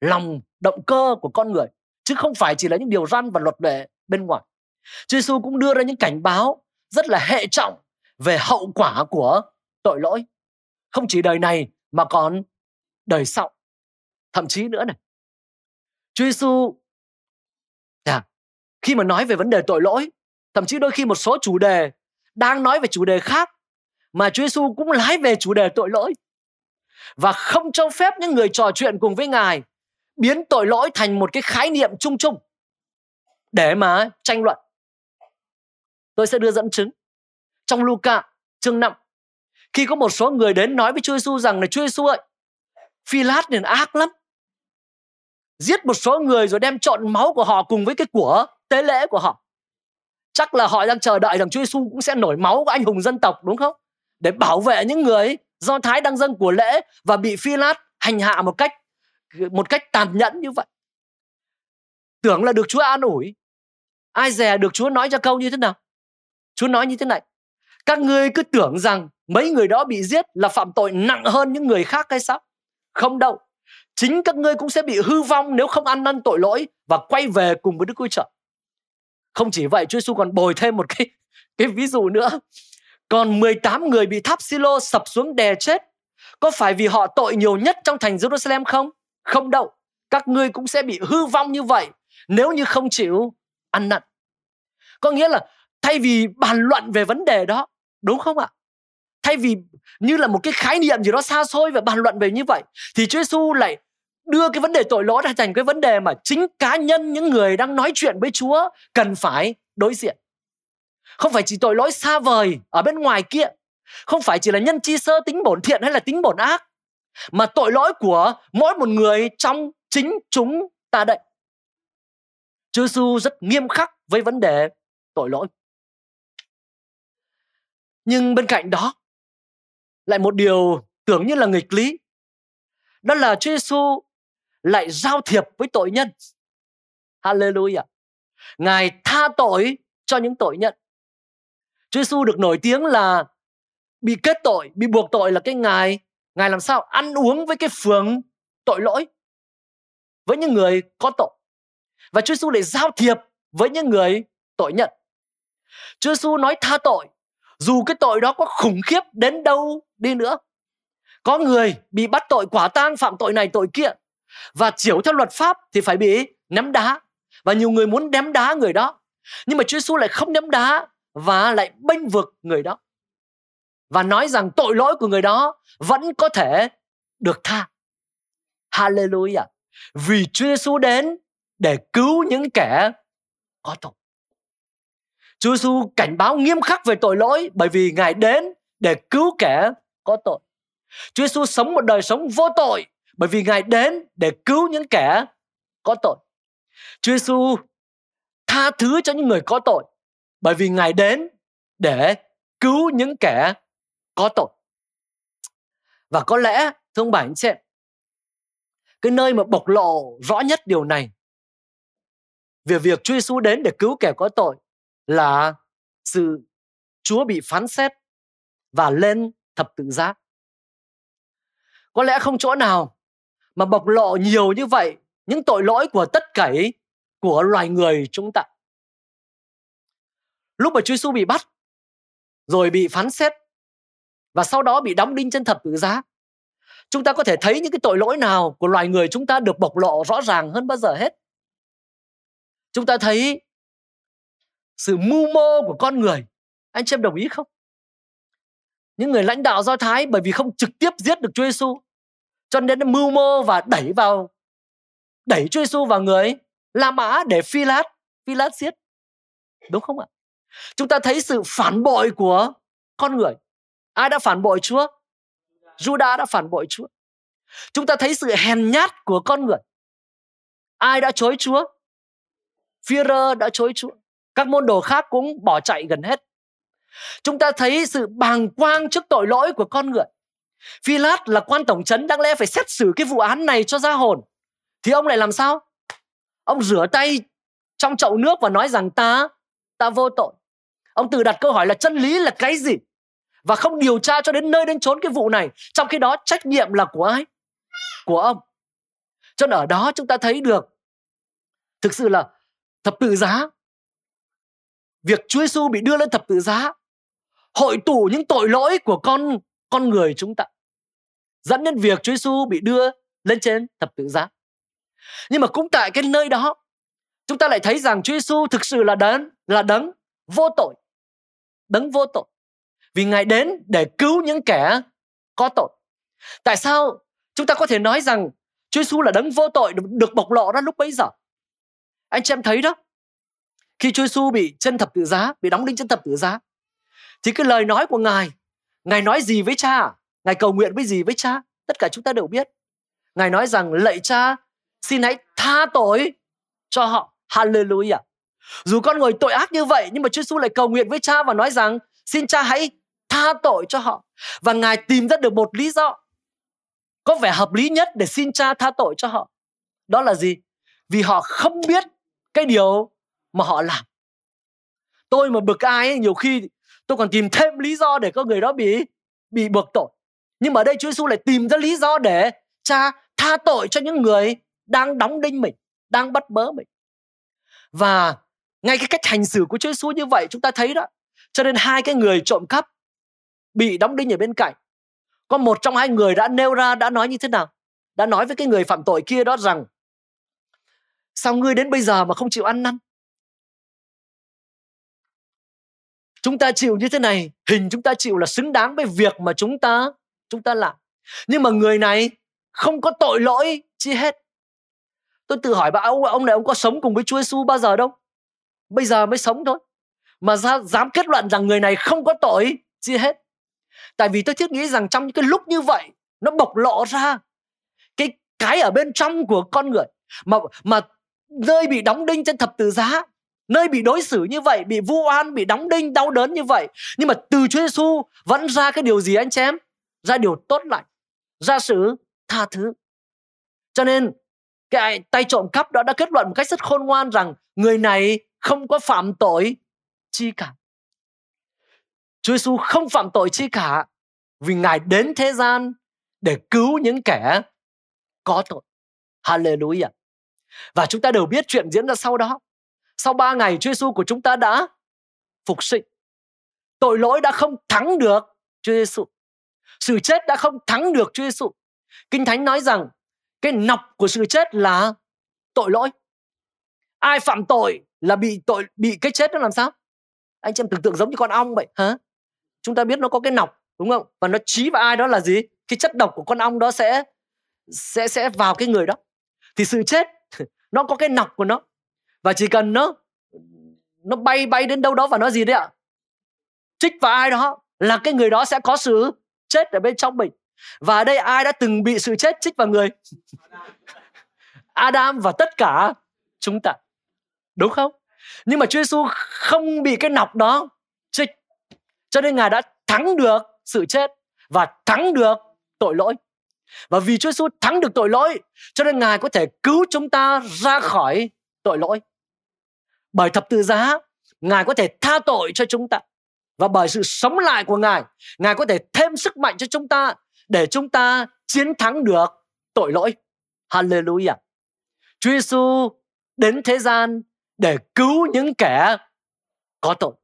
lòng động cơ của con người chứ không phải chỉ là những điều răn và luật lệ bên ngoài. Chúa Giêsu cũng đưa ra những cảnh báo rất là hệ trọng về hậu quả của tội lỗi. Không chỉ đời này mà còn đời sau. Thậm chí nữa này. Chúa Giêsu à, khi mà nói về vấn đề tội lỗi, thậm chí đôi khi một số chủ đề đang nói về chủ đề khác mà Chúa Giêsu cũng lái về chủ đề tội lỗi và không cho phép những người trò chuyện cùng với Ngài biến tội lỗi thành một cái khái niệm chung chung để mà tranh luận. Tôi sẽ đưa dẫn chứng. Trong Luca chương 5, Khi có một số người đến nói với Chúa Giêsu rằng là Chúa Giêsu ơi, Phi Lát nên ác lắm. Giết một số người rồi đem trộn máu của họ cùng với cái của tế lễ của họ. Chắc là họ đang chờ đợi rằng Chúa Giêsu cũng sẽ nổi máu của anh hùng dân tộc đúng không? Để bảo vệ những người do Thái đang dâng của lễ và bị Phi Lát hành hạ một cách một cách tàn nhẫn như vậy. Tưởng là được Chúa an ủi. Ai dè được Chúa nói cho câu như thế nào? Chúa nói như thế này. Các ngươi cứ tưởng rằng mấy người đó bị giết là phạm tội nặng hơn những người khác hay sao? Không đâu. Chính các ngươi cũng sẽ bị hư vong nếu không ăn năn tội lỗi và quay về cùng với Đức Chúa Trời. Không chỉ vậy, Chúa Giêsu còn bồi thêm một cái cái ví dụ nữa. Còn 18 người bị tháp Silo sập xuống đè chết. Có phải vì họ tội nhiều nhất trong thành Jerusalem không? Không đâu. Các ngươi cũng sẽ bị hư vong như vậy nếu như không chịu ăn năn. Có nghĩa là thay vì bàn luận về vấn đề đó, đúng không ạ? Thay vì như là một cái khái niệm gì đó xa xôi và bàn luận về như vậy thì Chúa Giêsu lại đưa cái vấn đề tội lỗi ra thành cái vấn đề mà chính cá nhân những người đang nói chuyện với Chúa cần phải đối diện. Không phải chỉ tội lỗi xa vời ở bên ngoài kia, không phải chỉ là nhân chi sơ tính bổn thiện hay là tính bổn ác, mà tội lỗi của mỗi một người trong chính chúng ta đây. Chúa Giêsu rất nghiêm khắc với vấn đề tội lỗi. Nhưng bên cạnh đó lại một điều tưởng như là nghịch lý. Đó là Chúa Giêsu lại giao thiệp với tội nhân. Hallelujah. Ngài tha tội cho những tội nhân. Chúa Giêsu được nổi tiếng là bị kết tội, bị buộc tội là cái ngài ngài làm sao ăn uống với cái phường tội lỗi với những người có tội. Và Chúa Giêsu lại giao thiệp với những người tội nhận. Chúa Giêsu nói tha tội, dù cái tội đó có khủng khiếp đến đâu đi nữa. Có người bị bắt tội quả tang phạm tội này tội kia và chiếu theo luật pháp thì phải bị ném đá và nhiều người muốn ném đá người đó nhưng mà Chúa Giêsu lại không ném đá và lại bênh vực người đó và nói rằng tội lỗi của người đó vẫn có thể được tha. Hallelujah. Vì Chúa Giêsu đến để cứu những kẻ có tội. Chúa Giêsu cảnh báo nghiêm khắc về tội lỗi bởi vì Ngài đến để cứu kẻ có tội. Chúa Giêsu sống một đời sống vô tội bởi vì Ngài đến để cứu những kẻ có tội. Chúa Giêsu tha thứ cho những người có tội bởi vì Ngài đến để cứu những kẻ có tội. Và có lẽ, thưa ông bà anh chị em, cái nơi mà bộc lộ rõ nhất điều này về việc Chúa Giêsu đến để cứu kẻ có tội là sự Chúa bị phán xét và lên thập tự giá. Có lẽ không chỗ nào mà bộc lộ nhiều như vậy những tội lỗi của tất cả của loài người chúng ta. Lúc mà Chúa Giêsu bị bắt, rồi bị phán xét, và sau đó bị đóng đinh trên thập tự giá, chúng ta có thể thấy những cái tội lỗi nào của loài người chúng ta được bộc lộ rõ ràng hơn bao giờ hết. Chúng ta thấy sự mưu mô của con người, anh chị em đồng ý không? Những người lãnh đạo do thái bởi vì không trực tiếp giết được chúa giêsu cho nên nó mưu mô và đẩy vào, đẩy chúa giêsu vào người la mã để phi lát phi lát giết. Đúng không ạ? Chúng ta thấy sự phản bội của con người ai đã phản bội chúa judah đã phản bội chúa chúng ta thấy sự hèn nhát của con người ai đã chối chúa Führer đã chối Chúa. Các môn đồ khác cũng bỏ chạy gần hết. Chúng ta thấy sự bàng quang trước tội lỗi của con người. Phi Lát là quan tổng trấn đáng lẽ phải xét xử cái vụ án này cho ra hồn. Thì ông lại làm sao? Ông rửa tay trong chậu nước và nói rằng ta, ta vô tội. Ông tự đặt câu hỏi là chân lý là cái gì? Và không điều tra cho đến nơi đến chốn cái vụ này. Trong khi đó trách nhiệm là của ai? Của ông. Cho nên ở đó chúng ta thấy được, thực sự là thập tự giá việc Chúa Giêsu bị đưa lên thập tự giá, hội tụ những tội lỗi của con con người chúng ta, dẫn đến việc Chúa Giêsu bị đưa lên trên thập tự giá nhưng mà cũng tại cái nơi đó, chúng ta lại thấy rằng Chúa Giêsu thực sự là đấng là đấng vô tội đấng vô tội. Vì ngài đến để cứu những kẻ có tội. Tại sao chúng ta có thể nói rằng Chúa Giêsu là đấng vô tội được bộc lộ ra lúc bấy giờ? Anh chị em thấy đó. Khi Chúa Giêsu bị chân thập tự giá, bị đóng đinh chân thập tự giá, thì cái lời nói của ngài ngài nói gì với cha? Ngài cầu nguyện với gì với cha? Tất cả chúng ta đều biết. Ngài nói rằng, lạy cha, xin hãy tha tội cho họ. Hallelujah dù con người tội ác như vậy nhưng mà Chúa Giêsu lại cầu nguyện với cha và nói rằng xin cha hãy tha tội cho họ và ngài tìm ra được một lý do có vẻ hợp lý nhất để xin cha tha tội cho họ. Đó là gì? Vì họ không biết cái điều mà họ làm. Tôi mà bực ai ấy, nhiều khi tôi còn tìm thêm lý do để có người đó bị bị buộc tội. Nhưng mà ở đây Chúa Giêsu lại tìm ra lý do để cha tha tội cho những người đang đóng đinh mình đang bắt bớ mình. Và ngay cái cách hành xử của Chúa Giêsu như vậy chúng ta thấy đó. Cho nên hai cái người trộm cắp bị đóng đinh ở bên cạnh. Có một trong hai người đã nêu ra, đã nói như thế nào? Đã nói với cái người phạm tội kia đó rằng, sao ngươi đến bây giờ mà không chịu ăn năn? Chúng ta chịu như thế này, hình chúng ta chịu là xứng đáng với việc mà chúng ta chúng ta làm. Nhưng mà người này không có tội lỗi chi hết. Tôi tự hỏi bà, ông ông này ông có sống cùng với Chúa Giêsu bao giờ đâu? Bây giờ mới sống thôi. Mà ra, dám kết luận rằng người này không có tội gì hết. Tại vì tôi thiết nghĩ rằng trong những cái lúc như vậy nó bộc lộ ra cái cái ở bên trong của con người. Mà mà nơi bị đóng đinh trên thập tự giá nơi bị đối xử như vậy bị vu oan bị đóng đinh đau đớn như vậy. Nhưng mà từ Chúa Giêsu vẫn ra cái điều gì anh chị em? Ra điều tốt lành ra sự tha thứ. Cho nên cái tay trộm cắp đó đã kết luận một cách rất khôn ngoan rằng người này không có phạm tội chi cả Chúa Giêsu không phạm tội chi cả, vì Ngài đến thế gian để cứu những kẻ có tội. Hallelujah. Và chúng ta đều biết chuyện diễn ra sau đó. Sau ba ngày Chúa Giêsu của chúng ta đã phục sinh. Tội lỗi đã không thắng được Chúa Giêsu. Sự chết đã không thắng được Chúa Giêsu. Kinh Thánh nói rằng cái nọc của sự chết là tội lỗi. Ai phạm tội là bị tội, bị cái chết nó làm sao? Anh chị em tưởng tượng giống như con ong vậy, hả? Chúng ta biết nó có cái nọc, đúng không? Và nó chí vào ai đó là gì? Cái chất độc của con ong đó sẽ sẽ sẽ vào cái người đó. Thì sự chết, [LAUGHS] nó có cái nọc của nó và chỉ cần nó nó bay bay đến đâu đó và nó gì đấy ạ Chích vào ai đó, là cái người đó sẽ có sự chết ở bên trong mình và ở đây ai đã từng bị sự chết chích vào người [LAUGHS] Adam và tất cả chúng ta đúng không? Nhưng mà Chúa Giêsu không bị cái nọc đó. Chích cho nên ngài đã thắng được sự chết và thắng được tội lỗi. Và vì Chúa Giêsu thắng được tội lỗi, cho nên ngài có thể cứu chúng ta ra khỏi tội lỗi. Bởi thập tự giá, ngài có thể tha tội cho chúng ta. Và bởi sự sống lại của ngài ngài có thể thêm sức mạnh cho chúng ta để chúng ta chiến thắng được tội lỗi. Hallelujah. Chúa giêsu đến thế gian để cứu những kẻ có tội.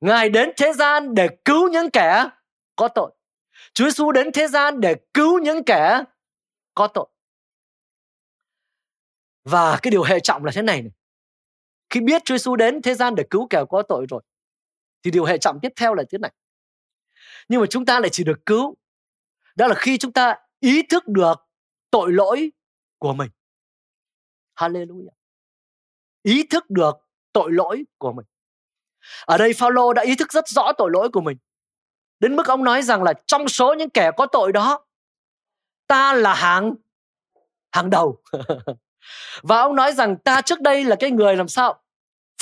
Ngài đến thế gian để cứu những kẻ có tội. Chúa giêsu đến thế gian để cứu những kẻ có tội. Và cái điều hệ trọng là thế này, này. Khi biết Chúa Giêsu đến thế gian để cứu kẻ có tội rồi thì điều hệ trọng tiếp theo là thế này. Nhưng mà chúng ta lại chỉ được cứu. Đó là khi chúng ta ý thức được tội lỗi của mình. Hallelujah ý thức được tội lỗi của mình. Ở đây Phaolô đã ý thức rất rõ tội lỗi của mình. Đến mức ông nói rằng là trong số những kẻ có tội đó, ta là hàng hàng đầu. [LAUGHS] Và ông nói rằng ta trước đây là cái người làm sao?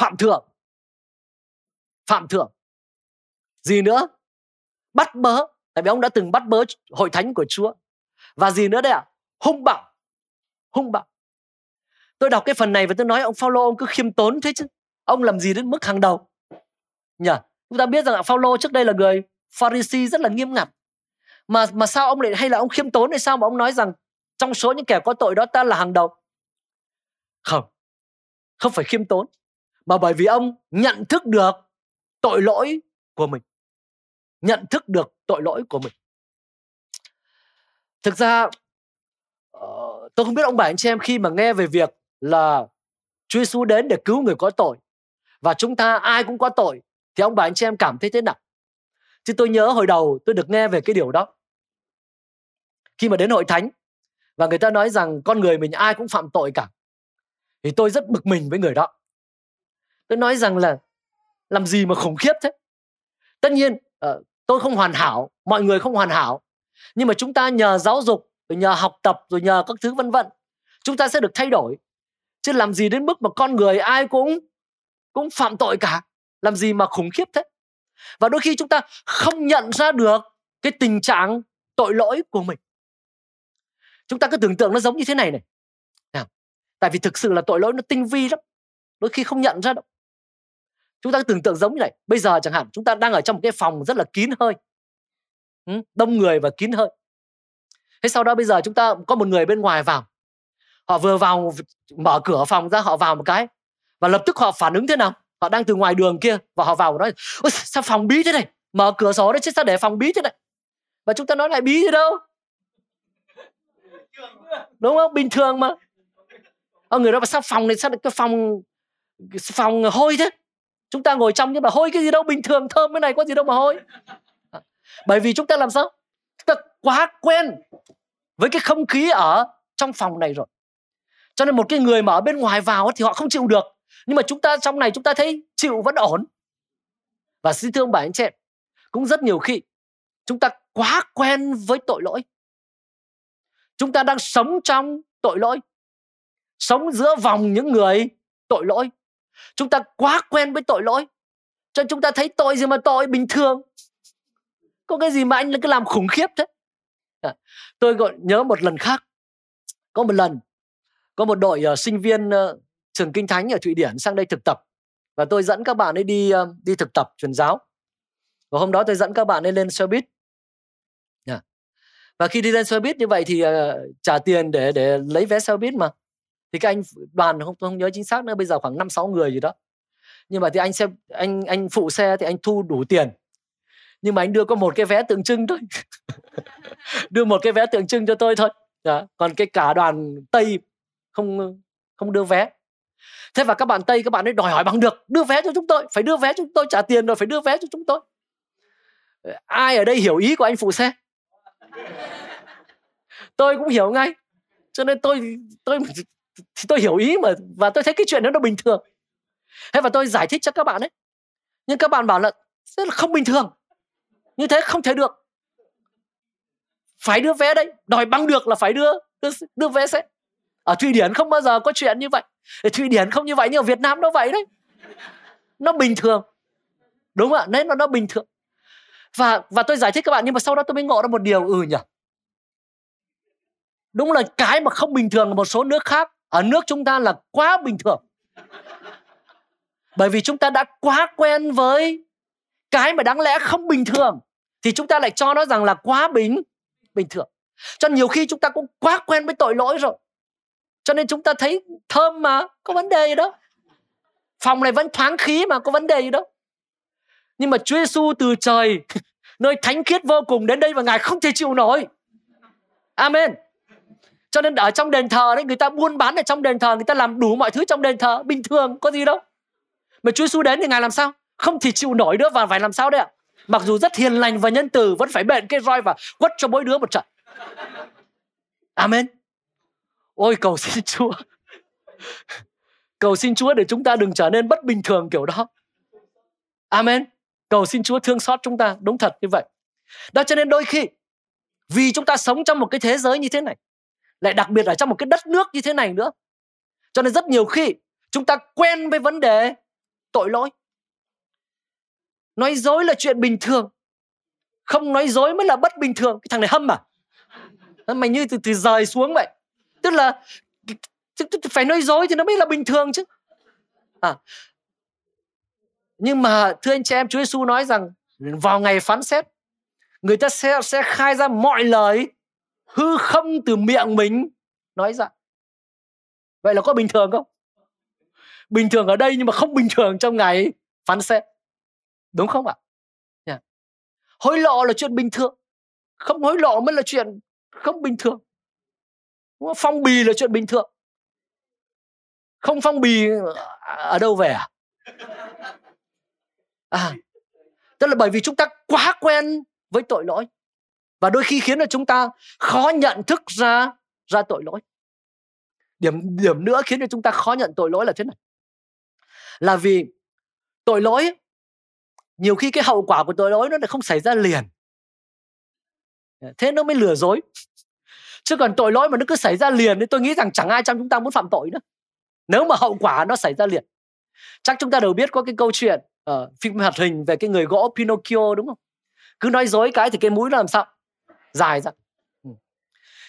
Phạm thượng. Phạm thượng. Gì nữa? Bắt bớ. Tại vì ông đã từng bắt bớ hội thánh của chúa. Và gì nữa đây ạ? À? hung bạo. Hung bạo tôi đọc cái phần này và tôi nói ông Phaolô ông cứ khiêm tốn thế chứ. Ông làm gì đến mức hàng đầu? Nhỉ chúng ta biết rằng Phaolô trước đây là người Pharisee rất là nghiêm ngặt. Mà mà sao ông lại hay là ông khiêm tốn hay sao mà ông nói rằng trong số những kẻ có tội đó ta là hàng đầu? Không không phải khiêm tốn, mà bởi vì ông nhận thức được tội lỗi của mình. Nhận thức được tội lỗi của mình. Thực ra ờ, tôi không biết ông bà anh chị em khi mà nghe về việc là Chúa Giêsu đến để cứu người có tội. Và chúng ta ai cũng có tội, thì ông bà anh chị em cảm thấy thế nào? Chứ tôi nhớ hồi đầu tôi được nghe về cái điều đó. Khi mà đến hội thánh, và người ta nói rằng con người mình ai cũng phạm tội cả, thì tôi rất bực mình với người đó. Tôi nói rằng là, làm gì mà khủng khiếp thế? Tất nhiên ờ, tôi không hoàn hảo, mọi người không hoàn hảo, nhưng mà chúng ta nhờ giáo dục, rồi nhờ học tập, rồi nhờ các thứ vân vân, chúng ta sẽ được thay đổi chứ làm gì đến mức mà con người ai cũng cũng phạm tội cả. Làm gì mà khủng khiếp thế? Và đôi khi chúng ta không nhận ra được cái tình trạng tội lỗi của mình. Chúng ta cứ tưởng tượng nó giống như thế này này. Nào, tại vì thực sự là tội lỗi nó tinh vi lắm, đôi khi không nhận ra đâu. Chúng ta cứ tưởng tượng giống như này, bây giờ chẳng hạn, chúng ta đang ở trong một cái phòng rất là kín hơi. Đông người và kín hơi. Thế sau đó bây giờ chúng ta có một người bên ngoài vào họ vừa vào mở cửa phòng ra họ vào một cái và lập tức họ phản ứng thế nào? Họ đang từ ngoài đường kia và họ vào nói Ôi, sao phòng bí thế này? Mở cửa sổ đấy chứ sao để phòng bí thế này? Và chúng ta nói lại bí gì đâu? Đúng không? Bình thường mà. Ở người đó mà sao phòng này sao cái phòng phòng hôi thế? Chúng ta ngồi trong nhưng mà hôi cái gì đâu bình thường thơm cái này có gì đâu mà hôi. Bởi vì chúng ta làm sao? Chúng ta quá quen với cái không khí ở trong phòng này rồi cho nên một cái người mà ở bên ngoài vào thì họ không chịu được. Nhưng mà chúng ta trong này chúng ta thấy chịu vẫn ổn. Và xin thương bà anh chị cũng rất nhiều khi chúng ta quá quen với tội lỗi. Chúng ta đang sống trong tội lỗi sống giữa vòng những người tội lỗi. Chúng ta quá quen với tội lỗi cho nên chúng ta thấy tội gì mà tội bình thường. Có cái gì mà anh cứ làm khủng khiếp thế? À, tôi gọi nhớ một lần khác. Có một lần có một đội uh, sinh viên uh, trường kinh thánh ở thụy điển sang đây thực tập. Và tôi dẫn các bạn ấy đi uh, đi thực tập truyền giáo. Và hôm đó tôi dẫn các bạn ấy lên xe buýt yeah. và khi đi lên xe buýt như vậy thì uh, trả tiền để để lấy vé xe buýt mà. Thì các anh đoàn không tôi không nhớ chính xác nữa bây giờ khoảng năm sáu người gì đó. Nhưng mà thì anh xe anh anh phụ xe thì anh thu đủ tiền. Nhưng mà anh đưa có một cái vé tượng trưng thôi. [LAUGHS] Đưa một cái vé tượng trưng cho tôi thôi. Đó. còn cái cả đoàn tây không không đưa vé. Thế và các bạn tây các bạn ấy đòi hỏi bằng được đưa vé cho chúng tôi phải đưa vé cho chúng tôi trả tiền rồi phải đưa vé cho chúng tôi. Ờ, ai ở đây hiểu ý của anh phụ xe? Tôi cũng hiểu ngay cho nên tôi tôi thì tôi hiểu ý mà và tôi thấy cái chuyện đó nó bình thường. Thế và tôi giải thích cho các bạn ấy. Nhưng các bạn bảo là rất là không bình thường. Như thế không thể được. Phải đưa vé đấy đòi băng được là phải đưa đưa, đưa vé xe ở thụy điển không bao giờ có chuyện như vậy. Ở thụy điển không như vậy, nhưng ở việt nam nó vậy đấy. Nó bình thường. Đúng không ạ? Nên nó nó bình thường. Và và tôi giải thích các bạn, nhưng mà sau đó tôi mới ngộ ra một điều ừ nhỉ. Đúng là cái mà không bình thường ở một số nước khác. Ở nước chúng ta là quá bình thường. Bởi vì chúng ta đã quá quen với cái mà đáng lẽ không bình thường, thì chúng ta lại cho nó rằng là quá bình bình thường. Cho nhiều khi chúng ta cũng quá quen với tội lỗi rồi cho nên chúng ta thấy thơm mà, có vấn đề gì đó. Phòng này vẫn thoáng khí mà, có vấn đề gì đâu nhưng mà Chúa Giêsu từ trời, [LAUGHS] nơi thánh khiết vô cùng đến đây và ngài không thể chịu nổi. Amen. Cho nên ở trong đền thờ đấy, người ta buôn bán ở trong đền thờ, người ta làm đủ mọi thứ trong đền thờ, bình thường, có gì đâu. Mà Chúa Giêsu đến thì ngài làm sao? Không thể chịu nổi nữa và phải làm sao đấy ạ? Mặc dù rất hiền lành và nhân từ, vẫn phải bện cái roi và quất cho mỗi đứa một trận. Amen ôi, cầu xin chúa. Cầu xin chúa để chúng ta đừng trở nên bất bình thường kiểu đó. Amen. Cầu xin chúa thương xót chúng ta, đúng thật như vậy. Đó, cho nên đôi khi, vì chúng ta sống trong một cái thế giới như thế này, lại đặc biệt là trong một cái đất nước như thế này nữa, cho nên rất nhiều khi chúng ta quen với vấn đề tội lỗi. Nói dối là chuyện bình thường, không nói dối mới là bất bình thường. Cái thằng này hâm à? Mày như từ từ rời xuống vậy tức là phải nói dối thì nó mới là bình thường chứ. À. Nhưng mà thưa anh chị em, Chúa Giêsu nói rằng vào ngày phán xét, người ta sẽ sẽ khai ra mọi lời hư không từ miệng mình, nói ra. Vậy là có bình thường không? Bình thường ở đây nhưng mà không bình thường trong ngày phán xét. Đúng không ạ? Yeah. hối lộ là chuyện bình thường. Không hối lộ mới là chuyện không bình thường phong bì là chuyện bình thường. Không phong bì à, ở đâu về à? À tức là bởi vì chúng ta quá quen với tội lỗi và đôi khi khiến cho chúng ta khó nhận thức ra ra tội lỗi. Điểm điểm nữa khiến cho chúng ta khó nhận tội lỗi là thế này. Là vì tội lỗi, nhiều khi cái hậu quả của tội lỗi nó lại không xảy ra liền. Thế nó mới lừa dối chứ còn tội lỗi mà nó cứ xảy ra liền thì tôi nghĩ rằng chẳng ai trong chúng ta muốn phạm tội nữa nếu mà hậu quả nó xảy ra liền chắc chúng ta đều biết có cái câu chuyện ở uh, phim hoạt hình về cái người gỗ Pinocchio đúng không cứ nói dối cái thì cái mũi nó làm sao dài ra ừ.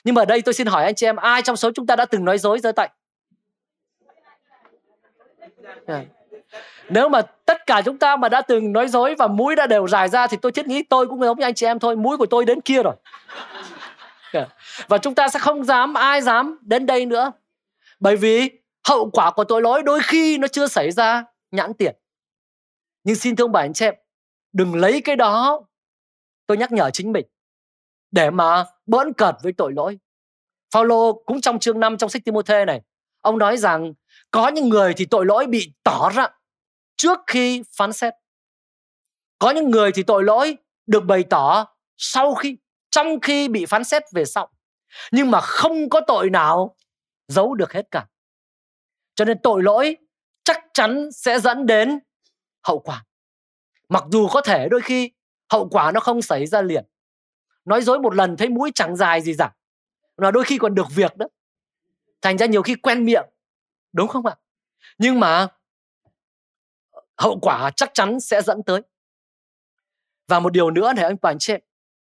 nhưng mà đây tôi xin hỏi anh chị em ai trong số chúng ta đã từng nói dối giơ tay à. nếu mà tất cả chúng ta mà đã từng nói dối và mũi đã đều dài ra thì tôi thiết nghĩ tôi cũng giống như anh chị em thôi mũi của tôi đến kia rồi. [LAUGHS] và chúng ta sẽ không dám, ai dám đến đây nữa. Bởi vì hậu quả của tội lỗi đôi khi nó chưa xảy ra nhãn tiền. Nhưng xin thương bà anh chị em, đừng lấy cái đó, tôi nhắc nhở chính mình, để mà bỡn cợt với tội lỗi. Phaolô cũng trong chương 5 trong sách Timôthê này, ông nói rằng có những người thì tội lỗi bị tỏ ra trước khi phán xét. Có những người thì tội lỗi được bày tỏ sau khi trong khi bị phán xét về sau, nhưng mà không có tội nào giấu được hết cả. Cho nên tội lỗi chắc chắn sẽ dẫn đến hậu quả. Mặc dù có thể đôi khi hậu quả nó không xảy ra liền. Nói dối một lần thấy mũi chẳng dài gì cả, mà đôi khi còn được việc đó thành ra nhiều khi quen miệng, đúng không ạ? Nhưng mà hậu quả chắc chắn sẽ dẫn tới. Và một điều nữa này, anh bạn chị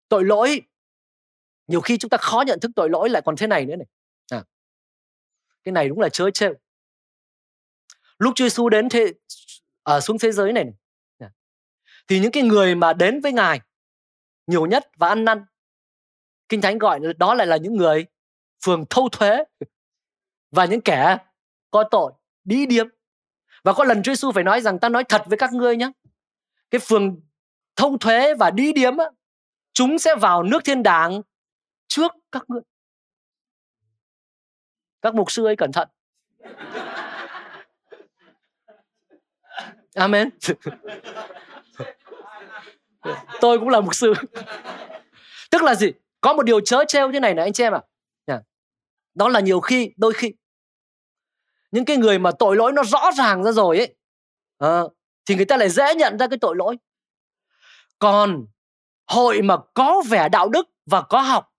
tội lỗi. Nhiều khi chúng ta khó nhận thức tội lỗi lại còn thế này nữa này. À, cái này đúng là chớ trêu lúc Chúa Giêsu đến thế ở à, xuống thế giới này, này à, thì những cái người mà đến với ngài nhiều nhất và ăn năn kinh thánh gọi đó lại là những người phường thâu thuế và những kẻ có tội đi điếm. Và có lần Chúa Giêsu phải nói rằng ta nói thật với các ngươi nhé cái phường thâu thuế và đi điếm á, chúng sẽ vào nước thiên đàng trước các ngươi. Các mục sư ấy cẩn thận. Amen. [LAUGHS] Tôi cũng là mục sư. Tức là gì? Có một điều chớ trêu thế này này anh chị em ạ. À. đó là nhiều khi đôi khi những cái người mà tội lỗi nó rõ ràng ra rồi ấy à, thì người ta lại dễ nhận ra cái tội lỗi. Còn hội mà có vẻ đạo đức và có học.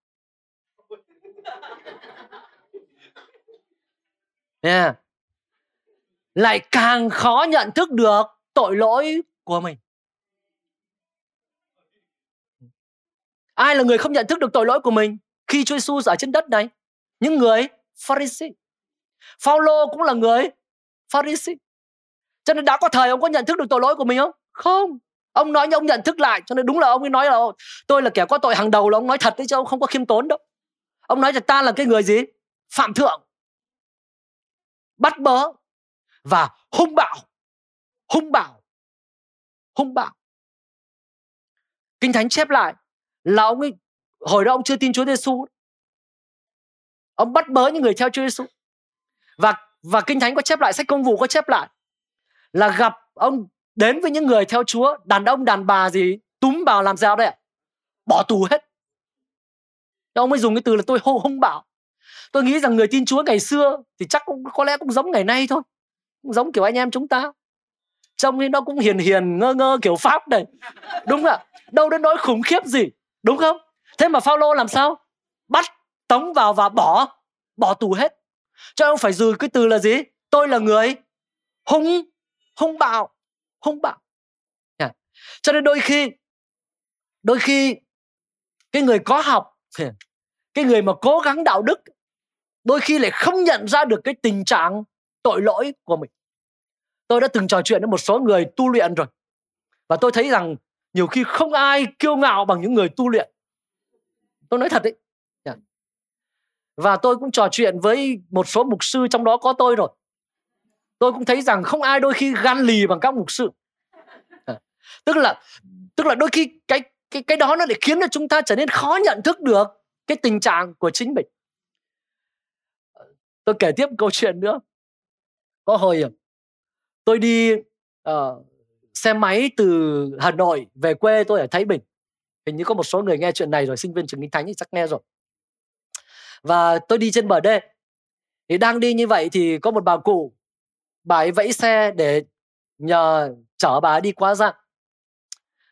Yeah, lại càng khó nhận thức được tội lỗi của mình. Ai là người không nhận thức được tội lỗi của mình? Khi Chúa Giêsu ở trên đất này những người Pharisee Phaolô cũng là người Pharisee cho nên đã có thời ông có nhận thức được tội lỗi của mình không? Không ông nói như ông nhận thức lại, cho nên đúng là ông ấy nói là tôi là kẻ có tội hàng đầu là ông nói thật đấy chứ, ông không có khiêm tốn đâu. Ông nói là ta là cái người gì? Phạm thượng, bắt bớ và hung bạo hung bạo hung bạo. Kinh thánh chép lại là ông ấy, hồi đó ông chưa tin Chúa Giêsu ông bắt bớ những người theo Chúa Giêsu và và kinh thánh có chép lại, sách công vụ có chép lại là gặp ông đến với những người theo Chúa đàn ông đàn bà gì túm vào làm sao đấy bỏ tù hết. Ông mới dùng cái từ là tôi hung, hung bạo. Tôi nghĩ rằng người tin Chúa ngày xưa thì chắc cũng có lẽ cũng giống ngày nay thôi. Cũng giống kiểu anh em chúng ta. Trông thì nó cũng hiền hiền ngơ ngơ kiểu pháp này. Đúng không ạ? Đâu đến nỗi khủng khiếp gì đúng không? Thế mà Phaolô làm sao? Bắt tống vào và bỏ bỏ tù hết. Cho ông phải dùng cái từ là gì? Tôi là người hung hung bạo hung bạo yeah. cho nên đôi khi đôi khi cái người có học cái người mà cố gắng đạo đức, đôi khi lại không nhận ra được cái tình trạng tội lỗi của mình. Tôi đã từng trò chuyện với một số người tu luyện rồi, và tôi thấy rằng nhiều khi không ai kiêu ngạo bằng những người tu luyện. Tôi nói thật đấy và tôi cũng trò chuyện với một số mục sư trong đó có tôi rồi tôi cũng thấy rằng không ai đôi khi gan lì bằng các mục sư. Ờ, tức là tức là đôi khi cái cái cái đó nó để khiến cho chúng ta trở nên khó nhận thức được cái tình trạng của chính mình. Ờ, tôi kể tiếp câu chuyện nữa. Có hồi ờ, tôi đi uh, xe máy từ Hà Nội về quê tôi ở Thái Bình. Hình như có một số người nghe chuyện này rồi sinh viên trường kinh thánh thì chắc nghe rồi. Và tôi đi trên bờ đê. Thì đang đi như vậy thì có một bà cụ bà ấy vẫy xe để nhờ chở bà ấy đi qua dặn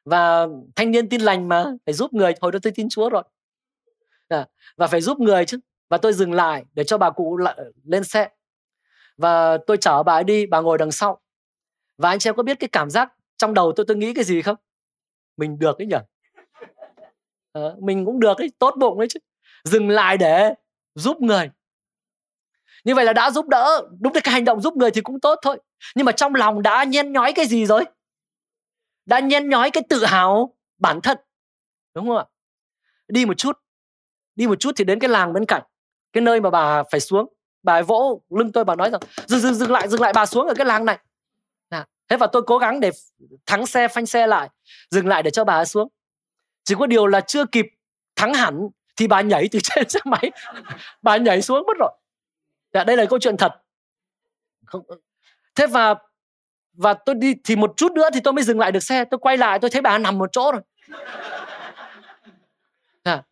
và thanh niên tin lành mà phải giúp người. Hồi đó tôi tin chúa rồi. À, và phải giúp người chứ. Và tôi dừng lại để cho bà cụ lên xe. Và tôi chở bà ấy đi bà ngồi đằng sau. Và anh chị em có biết cái cảm giác trong đầu tôi tôi nghĩ cái gì không? Mình được ấy nhỉ? À, mình cũng được ấy tốt bụng ấy chứ. Dừng lại để giúp người như vậy là đã giúp đỡ đúng là cái hành động giúp người thì cũng tốt thôi. Nhưng mà trong lòng đã nhen nhói cái gì rồi? Đã nhen nhói cái tự hào bản thân đúng không ạ? Đi một chút đi một chút thì đến cái làng bên cạnh cái nơi mà bà phải xuống. Bà ấy vỗ lưng tôi bà nói rằng dừng dừng dừng lại dừng lại bà xuống ở cái làng này. À, thế và tôi cố gắng để thắng xe phanh xe lại dừng lại để cho bà ấy xuống. Chỉ có điều là chưa kịp thắng hẳn thì bà nhảy từ [LAUGHS] trên xe máy bà nhảy xuống mất rồi dạ, đây là câu chuyện thật. Không thế và và tôi đi thì một chút nữa thì tôi mới dừng lại được xe. Tôi quay lại tôi thấy bà nằm một chỗ rồi. À.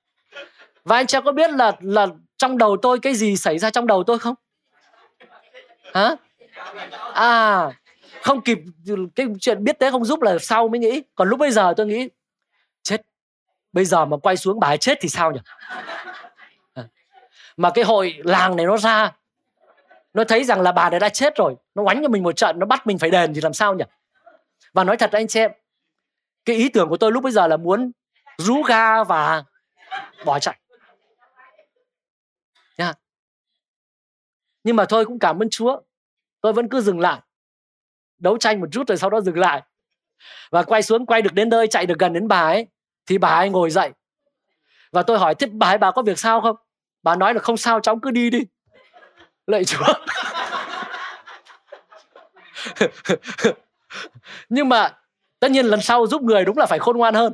và anh chị có biết là là trong đầu tôi cái gì xảy ra trong đầu tôi không? Hả? À không kịp cái chuyện biết thế không giúp là sau mới nghĩ. Còn lúc bây giờ tôi nghĩ chết bây giờ mà quay xuống bà ấy chết thì sao nhỉ? À. mà cái hội làng này nó ra nó thấy rằng là bà này đã chết rồi. Nó oánh cho mình một trận, nó bắt mình phải đền thì làm sao nhỉ? Và nói thật anh chị em, cái ý tưởng của tôi lúc bây giờ là muốn rú ga và bỏ chạy. Nha nhưng mà thôi cũng cảm ơn chúa. Tôi vẫn cứ dừng lại. Đấu tranh một chút rồi sau đó dừng lại. Và quay xuống, quay được đến nơi, chạy được gần đến bà ấy, thì bà ấy ngồi dậy. Và tôi hỏi tiếp bà ấy bà có việc sao không? Bà nói là, không sao, cháu cứ đi đi lạy chúa nhưng mà tất nhiên lần sau giúp người đúng là phải khôn ngoan hơn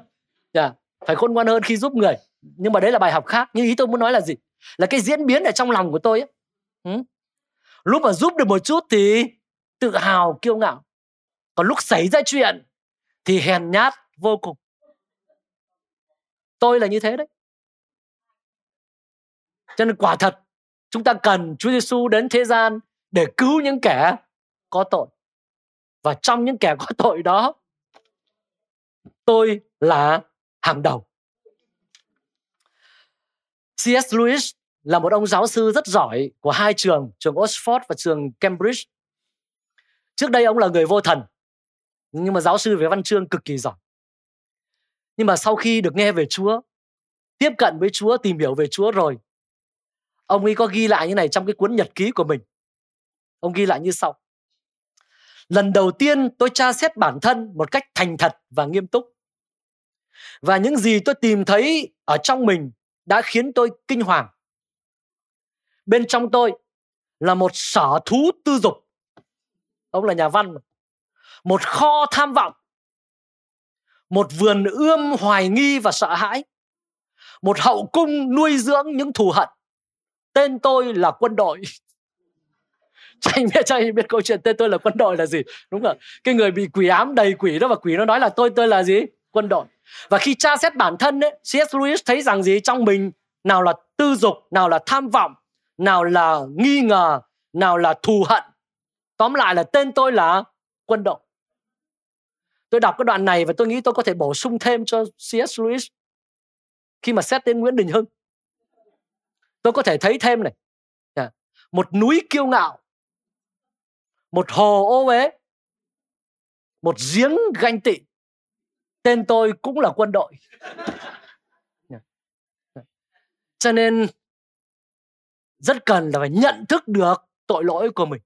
yeah. phải khôn ngoan hơn khi giúp người nhưng mà đấy là bài học khác nhưng ý tôi muốn nói là gì là cái diễn biến ở trong lòng của tôi ấy. Ừ? lúc mà giúp được một chút thì tự hào, kiêu ngạo còn lúc xảy ra chuyện thì hèn nhát vô cùng tôi là như thế đấy cho nên quả thật chúng ta cần Chúa Giêsu đến thế gian để cứu những kẻ có tội và trong những kẻ có [LAUGHS] tội đó tôi là hàng đầu C.S. Lewis là một ông giáo sư rất giỏi của hai trường, trường Oxford và trường Cambridge. Trước đây ông là người vô thần, nhưng mà giáo sư về văn chương cực kỳ giỏi. Nhưng mà sau khi được nghe về Chúa, tiếp cận với Chúa, tìm hiểu về Chúa rồi, ông ấy có ghi lại như này trong cái cuốn nhật ký của mình. Ông ghi lại như sau. Lần đầu tiên tôi tra xét bản thân một cách thành thật và nghiêm túc. Và những gì tôi tìm thấy ở trong mình đã khiến tôi kinh hoàng. Bên trong tôi là một sở thú tư dục. Ông là nhà văn. Một kho tham vọng. Một vườn ươm hoài nghi và sợ hãi. Một hậu cung nuôi dưỡng những thù hận. Tên tôi là quân đội. [LAUGHS] cho anh biết cho anh biết câu chuyện tên tôi là quân đội là gì đúng không cái người bị quỷ ám đầy quỷ đó và quỷ nó nói là tôi tôi là gì quân đội và khi tra xét bản thân ấy, C.S. Lewis thấy rằng gì trong mình nào là tư dục, nào là tham vọng, nào là nghi ngờ, nào là thù hận. Tóm lại là tên tôi là quân đội. Tôi đọc cái đoạn này và tôi nghĩ tôi có thể bổ sung thêm cho C.S. Lewis khi mà xét đến Nguyễn Đình Hưng. Tôi có thể thấy thêm này. Dạ. Một núi kiêu ngạo, một hồ ô uế, một giếng ganh tị, tên tôi cũng là quân đội. [LAUGHS] Dạ. Dạ. Cho nên rất cần là phải nhận thức được tội lỗi của mình.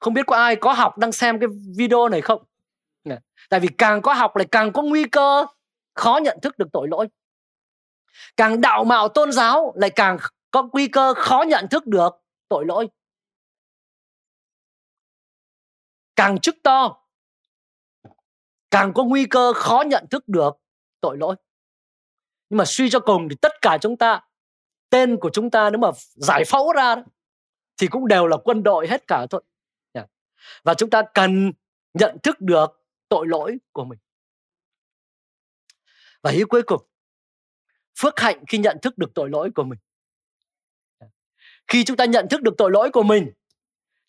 Không biết có ai có học đang xem cái video này không? Tại vì càng có học lại càng có nguy cơ khó nhận thức được tội lỗi càng đạo mạo tôn giáo lại càng có nguy cơ khó nhận thức được tội lỗi. Càng chức to càng có nguy cơ khó nhận thức được tội lỗi. Nhưng mà suy cho cùng thì tất cả chúng ta tên của chúng ta nếu mà giải phẫu ra đó, thì cũng đều là quân đội hết cả thôi. Và chúng ta cần nhận thức được tội lỗi của mình. Và ý cuối cùng phước hạnh khi nhận thức được tội lỗi của mình khi chúng ta nhận thức được tội lỗi của mình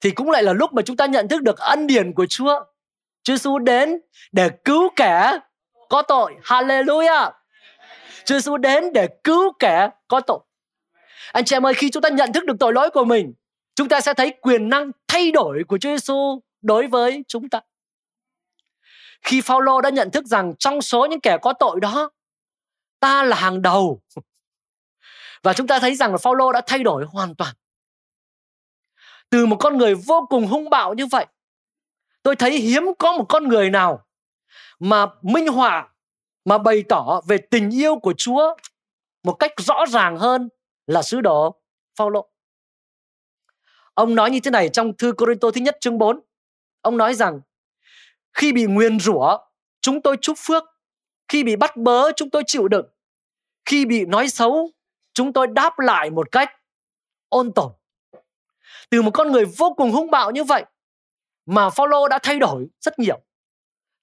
thì cũng lại là lúc mà chúng ta nhận thức được ân điển của Chúa Chúa Giêsu đến để cứu kẻ có tội. Hallelujah. Chúa Giêsu đến để cứu kẻ có tội. Anh chị em ơi, khi chúng ta nhận thức được tội lỗi của mình, chúng ta sẽ thấy quyền năng thay đổi của Chúa Giêsu đối với chúng ta. Khi Phaolô đã nhận thức rằng trong số những kẻ có tội đó, ta là hàng đầu. Và chúng ta thấy rằng là Phaolô đã thay đổi hoàn toàn. Từ một con người vô cùng hung bạo như vậy, tôi thấy hiếm có một con người nào mà minh họa mà bày tỏ về tình yêu của Chúa một cách rõ ràng hơn là sứ đồ Phaolô. Ông nói như thế này trong thư Corinto thứ nhất chương 4. Ông nói rằng khi bị nguyền rủa, chúng tôi chúc phước. Khi bị bắt bớ, chúng tôi chịu đựng. Khi bị nói xấu, chúng tôi đáp lại một cách ôn tồn. Từ một con người vô cùng hung bạo như vậy mà Phaolô đã thay đổi rất nhiều.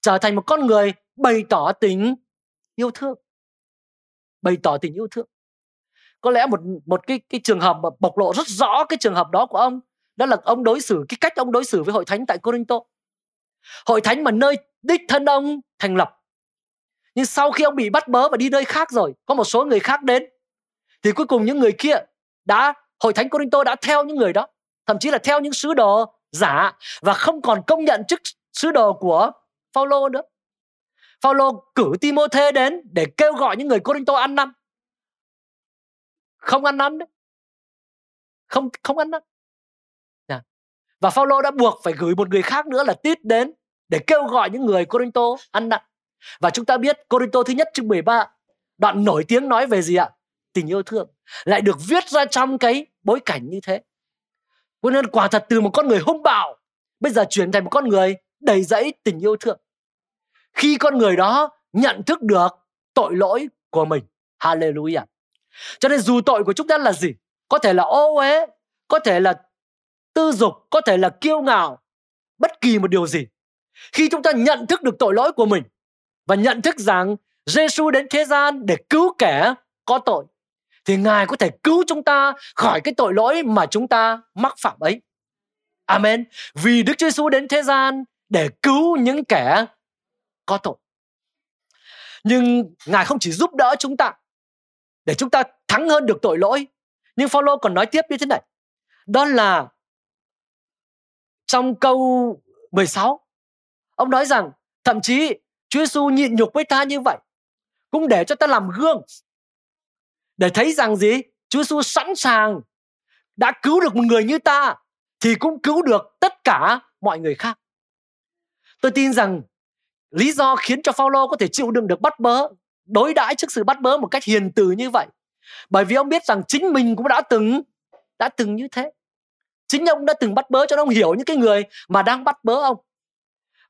Trở thành một con người bày tỏ tình yêu thương. Bày tỏ tình yêu thương. Có lẽ một một cái cái trường hợp mà bộc lộ rất rõ cái trường hợp đó của ông đó là ông đối xử cái cách ông đối xử với hội thánh tại Corinto. Hội thánh mà nơi đích thân ông thành lập. Nhưng sau khi ông bị bắt bớ và đi nơi khác rồi, có một số người khác đến thì cuối cùng những người kia đã hội thánh Corinto đã theo những người đó, thậm chí là theo những sứ đồ giả và không còn công nhận chức sứ đồ của Phaolô nữa. Phaolô cử Timôthê đến để kêu gọi những người Corinto ăn năn. Không ăn năn đấy. Không không ăn năn. Dạ. Và Phaolô đã buộc phải gửi một người khác nữa là Tít đến để kêu gọi những người Corinto ăn năn. Và chúng ta biết Corinto thứ nhất chương 13 đoạn nổi tiếng nói về gì ạ? Tình yêu thương lại được viết ra trong cái bối cảnh như thế. Cho nên quả thật từ một con người hung bạo bây giờ chuyển thành một con người đầy dẫy tình yêu thương. Khi con người đó nhận thức được tội lỗi của mình. Hallelujah. Cho nên dù tội của chúng ta là gì? Có thể là ô uế, có thể là tư dục, có thể là kiêu ngạo, bất kỳ một điều gì. Khi chúng ta nhận thức được tội lỗi của mình và nhận thức rằng Giêsu đến thế gian để cứu kẻ có tội thì Ngài có thể cứu chúng ta khỏi cái tội lỗi mà chúng ta mắc phạm ấy. Amen. Vì Đức Chúa Giêsu đến thế gian để cứu những kẻ có tội. Nhưng Ngài không chỉ giúp đỡ chúng ta để chúng ta thắng hơn được tội lỗi, nhưng Phaolô còn nói tiếp như thế này. Đó là trong câu 16, ông nói rằng thậm chí Chúa Giêsu nhịn nhục với ta như vậy cũng để cho ta làm gương để thấy rằng gì Chúa Giêsu sẵn sàng đã cứu được một người như ta thì cũng cứu được tất cả mọi người khác. Tôi tin rằng lý do khiến cho Phaolô có thể chịu đựng được bắt bớ, đối đãi trước sự bắt bớ một cách hiền từ như vậy. Bởi vì ông biết rằng chính mình cũng đã từng đã từng như thế. Chính ông đã từng bắt bớ cho ông hiểu những cái người mà đang bắt bớ ông.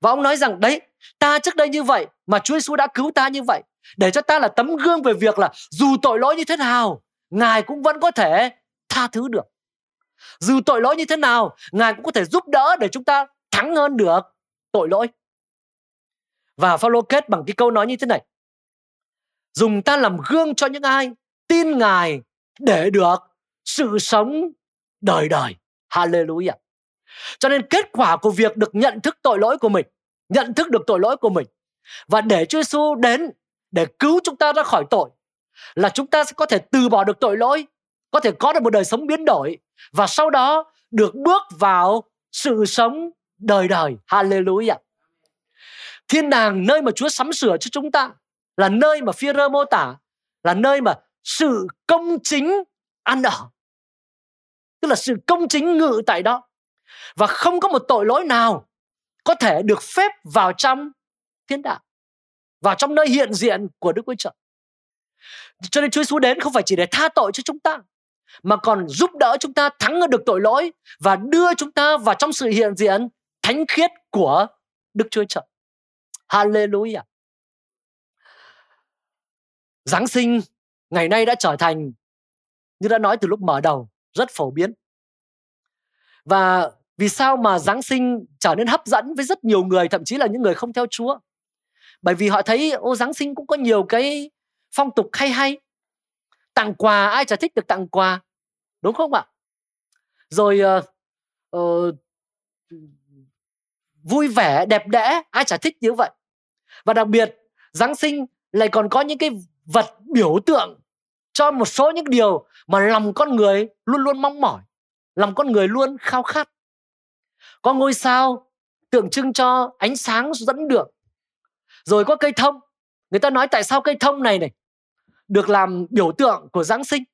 Và ông nói rằng đấy, ta trước đây như vậy mà Chúa Giêsu đã cứu ta như vậy để cho ta là tấm gương về việc là dù tội lỗi như thế nào, Ngài cũng vẫn có thể tha thứ được. Dù tội lỗi như thế nào, Ngài cũng có thể giúp đỡ để chúng ta thắng hơn được tội lỗi. Và Phaolô kết bằng cái câu nói như thế này. Dùng ta làm gương cho những ai tin Ngài để được sự sống đời đời. Hallelujah. Cho nên kết quả của việc được nhận thức tội lỗi của mình, nhận thức được tội lỗi của mình và để Chúa Giêsu đến để cứu chúng ta ra khỏi tội là chúng ta sẽ có thể từ bỏ được tội lỗi, có thể có được một đời sống biến đổi và sau đó được bước vào sự sống đời đời. Hallelujah. Thiên đàng nơi mà Chúa sắm sửa cho chúng ta là nơi mà phi rơ mô tả là nơi mà sự công chính ăn ở. Tức là sự công chính ngự tại đó. Và không có một tội lỗi nào có thể được phép vào trong thiên đàng. Vào trong nơi hiện diện của Đức Chúa Trời. Cho nên Chúa Giêsu đến không phải chỉ để tha tội cho chúng ta, mà còn giúp đỡ chúng ta thắng được tội lỗi và đưa chúng ta vào trong sự hiện diện thánh khiết của Đức Chúa Trời. Hallelujah. Giáng sinh ngày nay đã trở thành, như đã nói từ lúc mở đầu, rất phổ biến. Và vì sao mà Giáng sinh trở nên hấp dẫn với rất nhiều người, thậm chí là những người không theo Chúa? Bởi vì họ thấy ô Giáng sinh cũng có nhiều cái phong tục hay hay. Tặng quà ai chả thích được tặng quà, đúng không ạ? Rồi uh, uh, vui vẻ, đẹp đẽ, ai chả thích như vậy. Và đặc biệt Giáng sinh lại còn có những cái vật biểu tượng cho một số những điều mà lòng con người luôn luôn mong mỏi, lòng con người luôn khao khát. Có ngôi sao tượng trưng cho ánh sáng dẫn đường. Rồi có cây thông. Người ta nói tại sao cây thông này này được làm biểu tượng của Giáng sinh.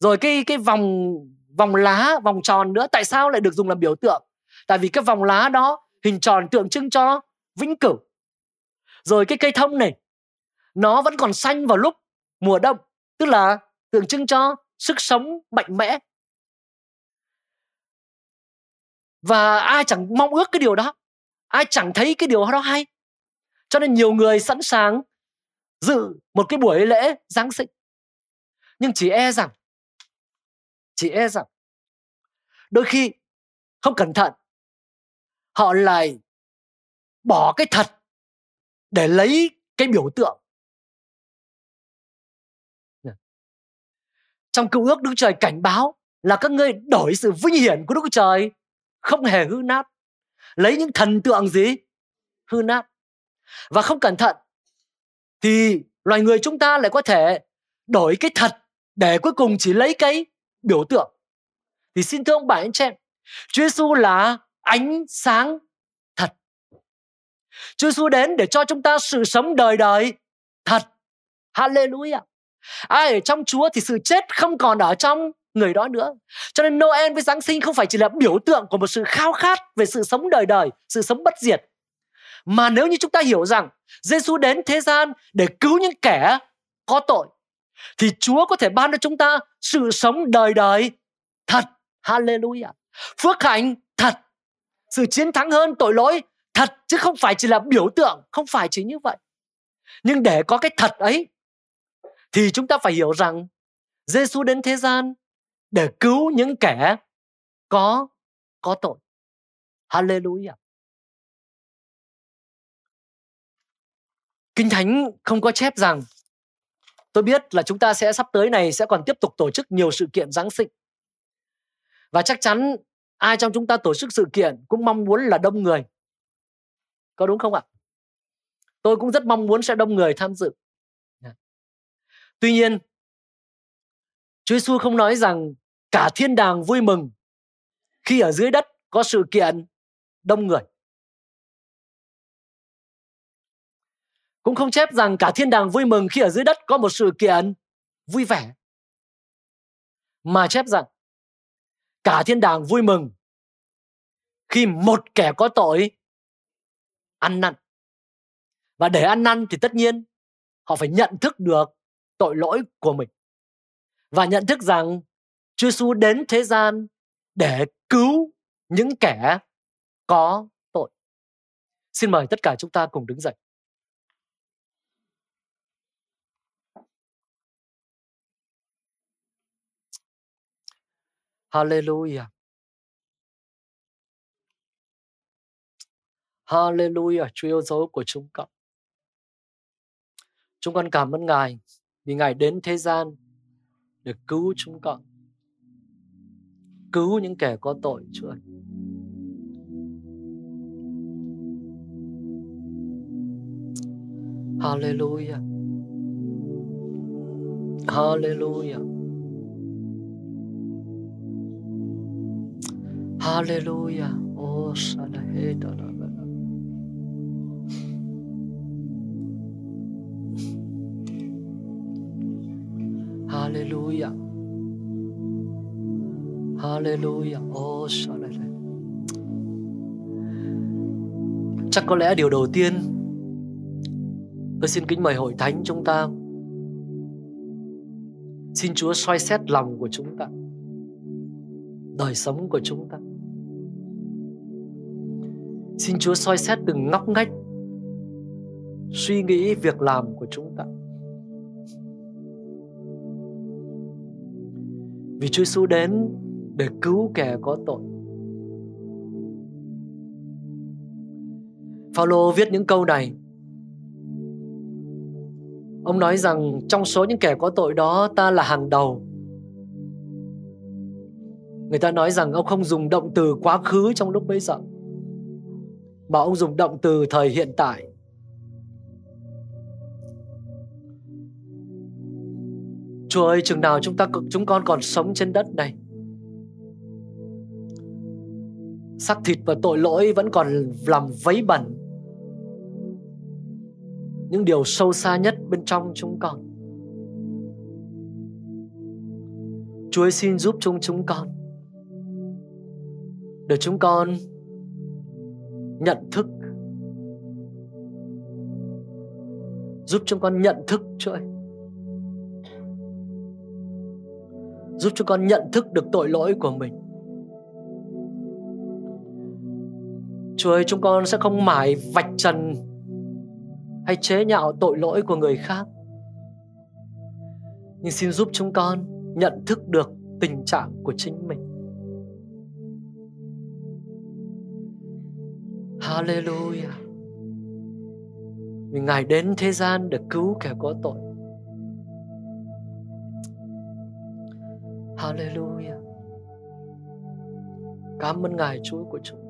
Rồi cái cái vòng vòng lá, vòng tròn nữa tại sao lại được dùng làm biểu tượng? Tại vì cái vòng lá đó hình tròn tượng trưng cho vĩnh cửu. Rồi cái cây thông này nó vẫn còn xanh vào lúc mùa đông, tức là tượng trưng cho sức sống mạnh mẽ. Và ai chẳng mong ước cái điều đó, ai chẳng thấy cái điều đó hay. Cho nên nhiều người sẵn sàng dự một cái buổi lễ Giáng sinh. Nhưng chỉ e rằng chỉ e rằng đôi khi không cẩn thận họ lại bỏ cái thật để lấy cái biểu tượng trong cựu ước đức trời cảnh báo là các ngươi đổi sự vinh hiển của đức trời không hề hư nát. Lấy những thần tượng gì? Hư nát. Và không cẩn thận, thì loài người chúng ta lại có thể đổi cái thật để cuối cùng chỉ lấy cái biểu tượng. Thì xin thưa ông bà, anh chị em Chúa Giêsu là ánh sáng thật. Chúa Giêsu đến để cho chúng ta sự sống đời đời thật. Hallelujah. Ai ở trong Chúa thì sự chết không còn ở trong người đó nữa cho nên Noel với Giáng sinh không phải chỉ là biểu tượng của một sự khao khát về sự sống đời đời sự sống bất diệt mà nếu như chúng ta hiểu rằng Giêsu đến thế gian để cứu những kẻ có tội thì Chúa có thể ban cho chúng ta sự sống đời đời thật. Hallelujah. Phước hạnh thật. Sự chiến thắng hơn tội lỗi thật chứ không phải chỉ là biểu tượng, không phải chỉ như vậy. Nhưng để có cái thật ấy thì chúng ta phải hiểu rằng Giêsu đến thế gian để cứu những kẻ có có tội. Hallelujah. Kinh Thánh không có chép rằng tôi biết là chúng ta sẽ sắp tới này sẽ còn tiếp tục tổ chức nhiều sự kiện Giáng sinh. Và chắc chắn ai trong chúng ta tổ chức sự kiện cũng mong muốn là đông người. Có đúng không ạ? Tôi cũng rất mong muốn sẽ đông người tham dự. Tuy nhiên, Chúa Giêsu không nói rằng cả thiên đàng vui mừng khi ở dưới đất có sự kiện đông người. Cũng không chép rằng cả thiên đàng vui mừng khi ở dưới đất có một sự kiện vui vẻ. Mà chép rằng cả thiên đàng vui mừng khi một kẻ có tội ăn năn. Và để ăn năn thì tất nhiên họ phải nhận thức được tội lỗi của mình. Và nhận thức rằng Chúa Giêsu đến thế gian để cứu những kẻ có tội. Xin mời tất cả chúng ta cùng đứng dậy. Hallelujah. Hallelujah, Chúa yêu dấu của chúng con. Chúng con cảm ơn Ngài vì Ngài đến thế gian để cứu chúng con. Cứu những kẻ có tội, Chúa ơi. Hallelujah. Hallelujah. Hallelujah. Oh, salaheda Hallelujah. Hallelujah. Oh, salaheda. Chắc có lẽ điều đầu tiên tôi xin kính mời hội thánh chúng ta xin Chúa soi xét lòng của chúng ta đời sống của chúng ta Xin Chúa soi xét từng ngóc ngách suy nghĩ việc làm của chúng ta. Vì Chúa Giêsu đến để cứu kẻ có tội. Phaolô viết những câu này. Ông nói rằng trong số những kẻ có tội đó ta là hàng đầu. Người ta nói rằng ông không dùng động từ quá khứ trong lúc bấy giờ mà ông dùng động từ thời hiện tại. Chúa ơi, chừng nào chúng ta chúng con còn sống trên đất này xác thịt và tội lỗi vẫn còn làm vấy bẩn. Những điều sâu xa nhất bên trong chúng con. Chúa ơi, xin giúp chúng chúng con. Để chúng con nhận thức. Giúp chúng con nhận thức Chúa ơi. Giúp chúng con nhận thức được tội lỗi của mình. Chúa ơi, chúng con sẽ không mãi vạch trần hay chế nhạo tội lỗi của người khác. Nhưng xin giúp chúng con nhận thức được tình trạng của chính mình. Hallelujah. Vì Ngài đến thế gian để cứu kẻ có tội. Hallelujah. Cảm ơn Ngài, Chúa của chúng con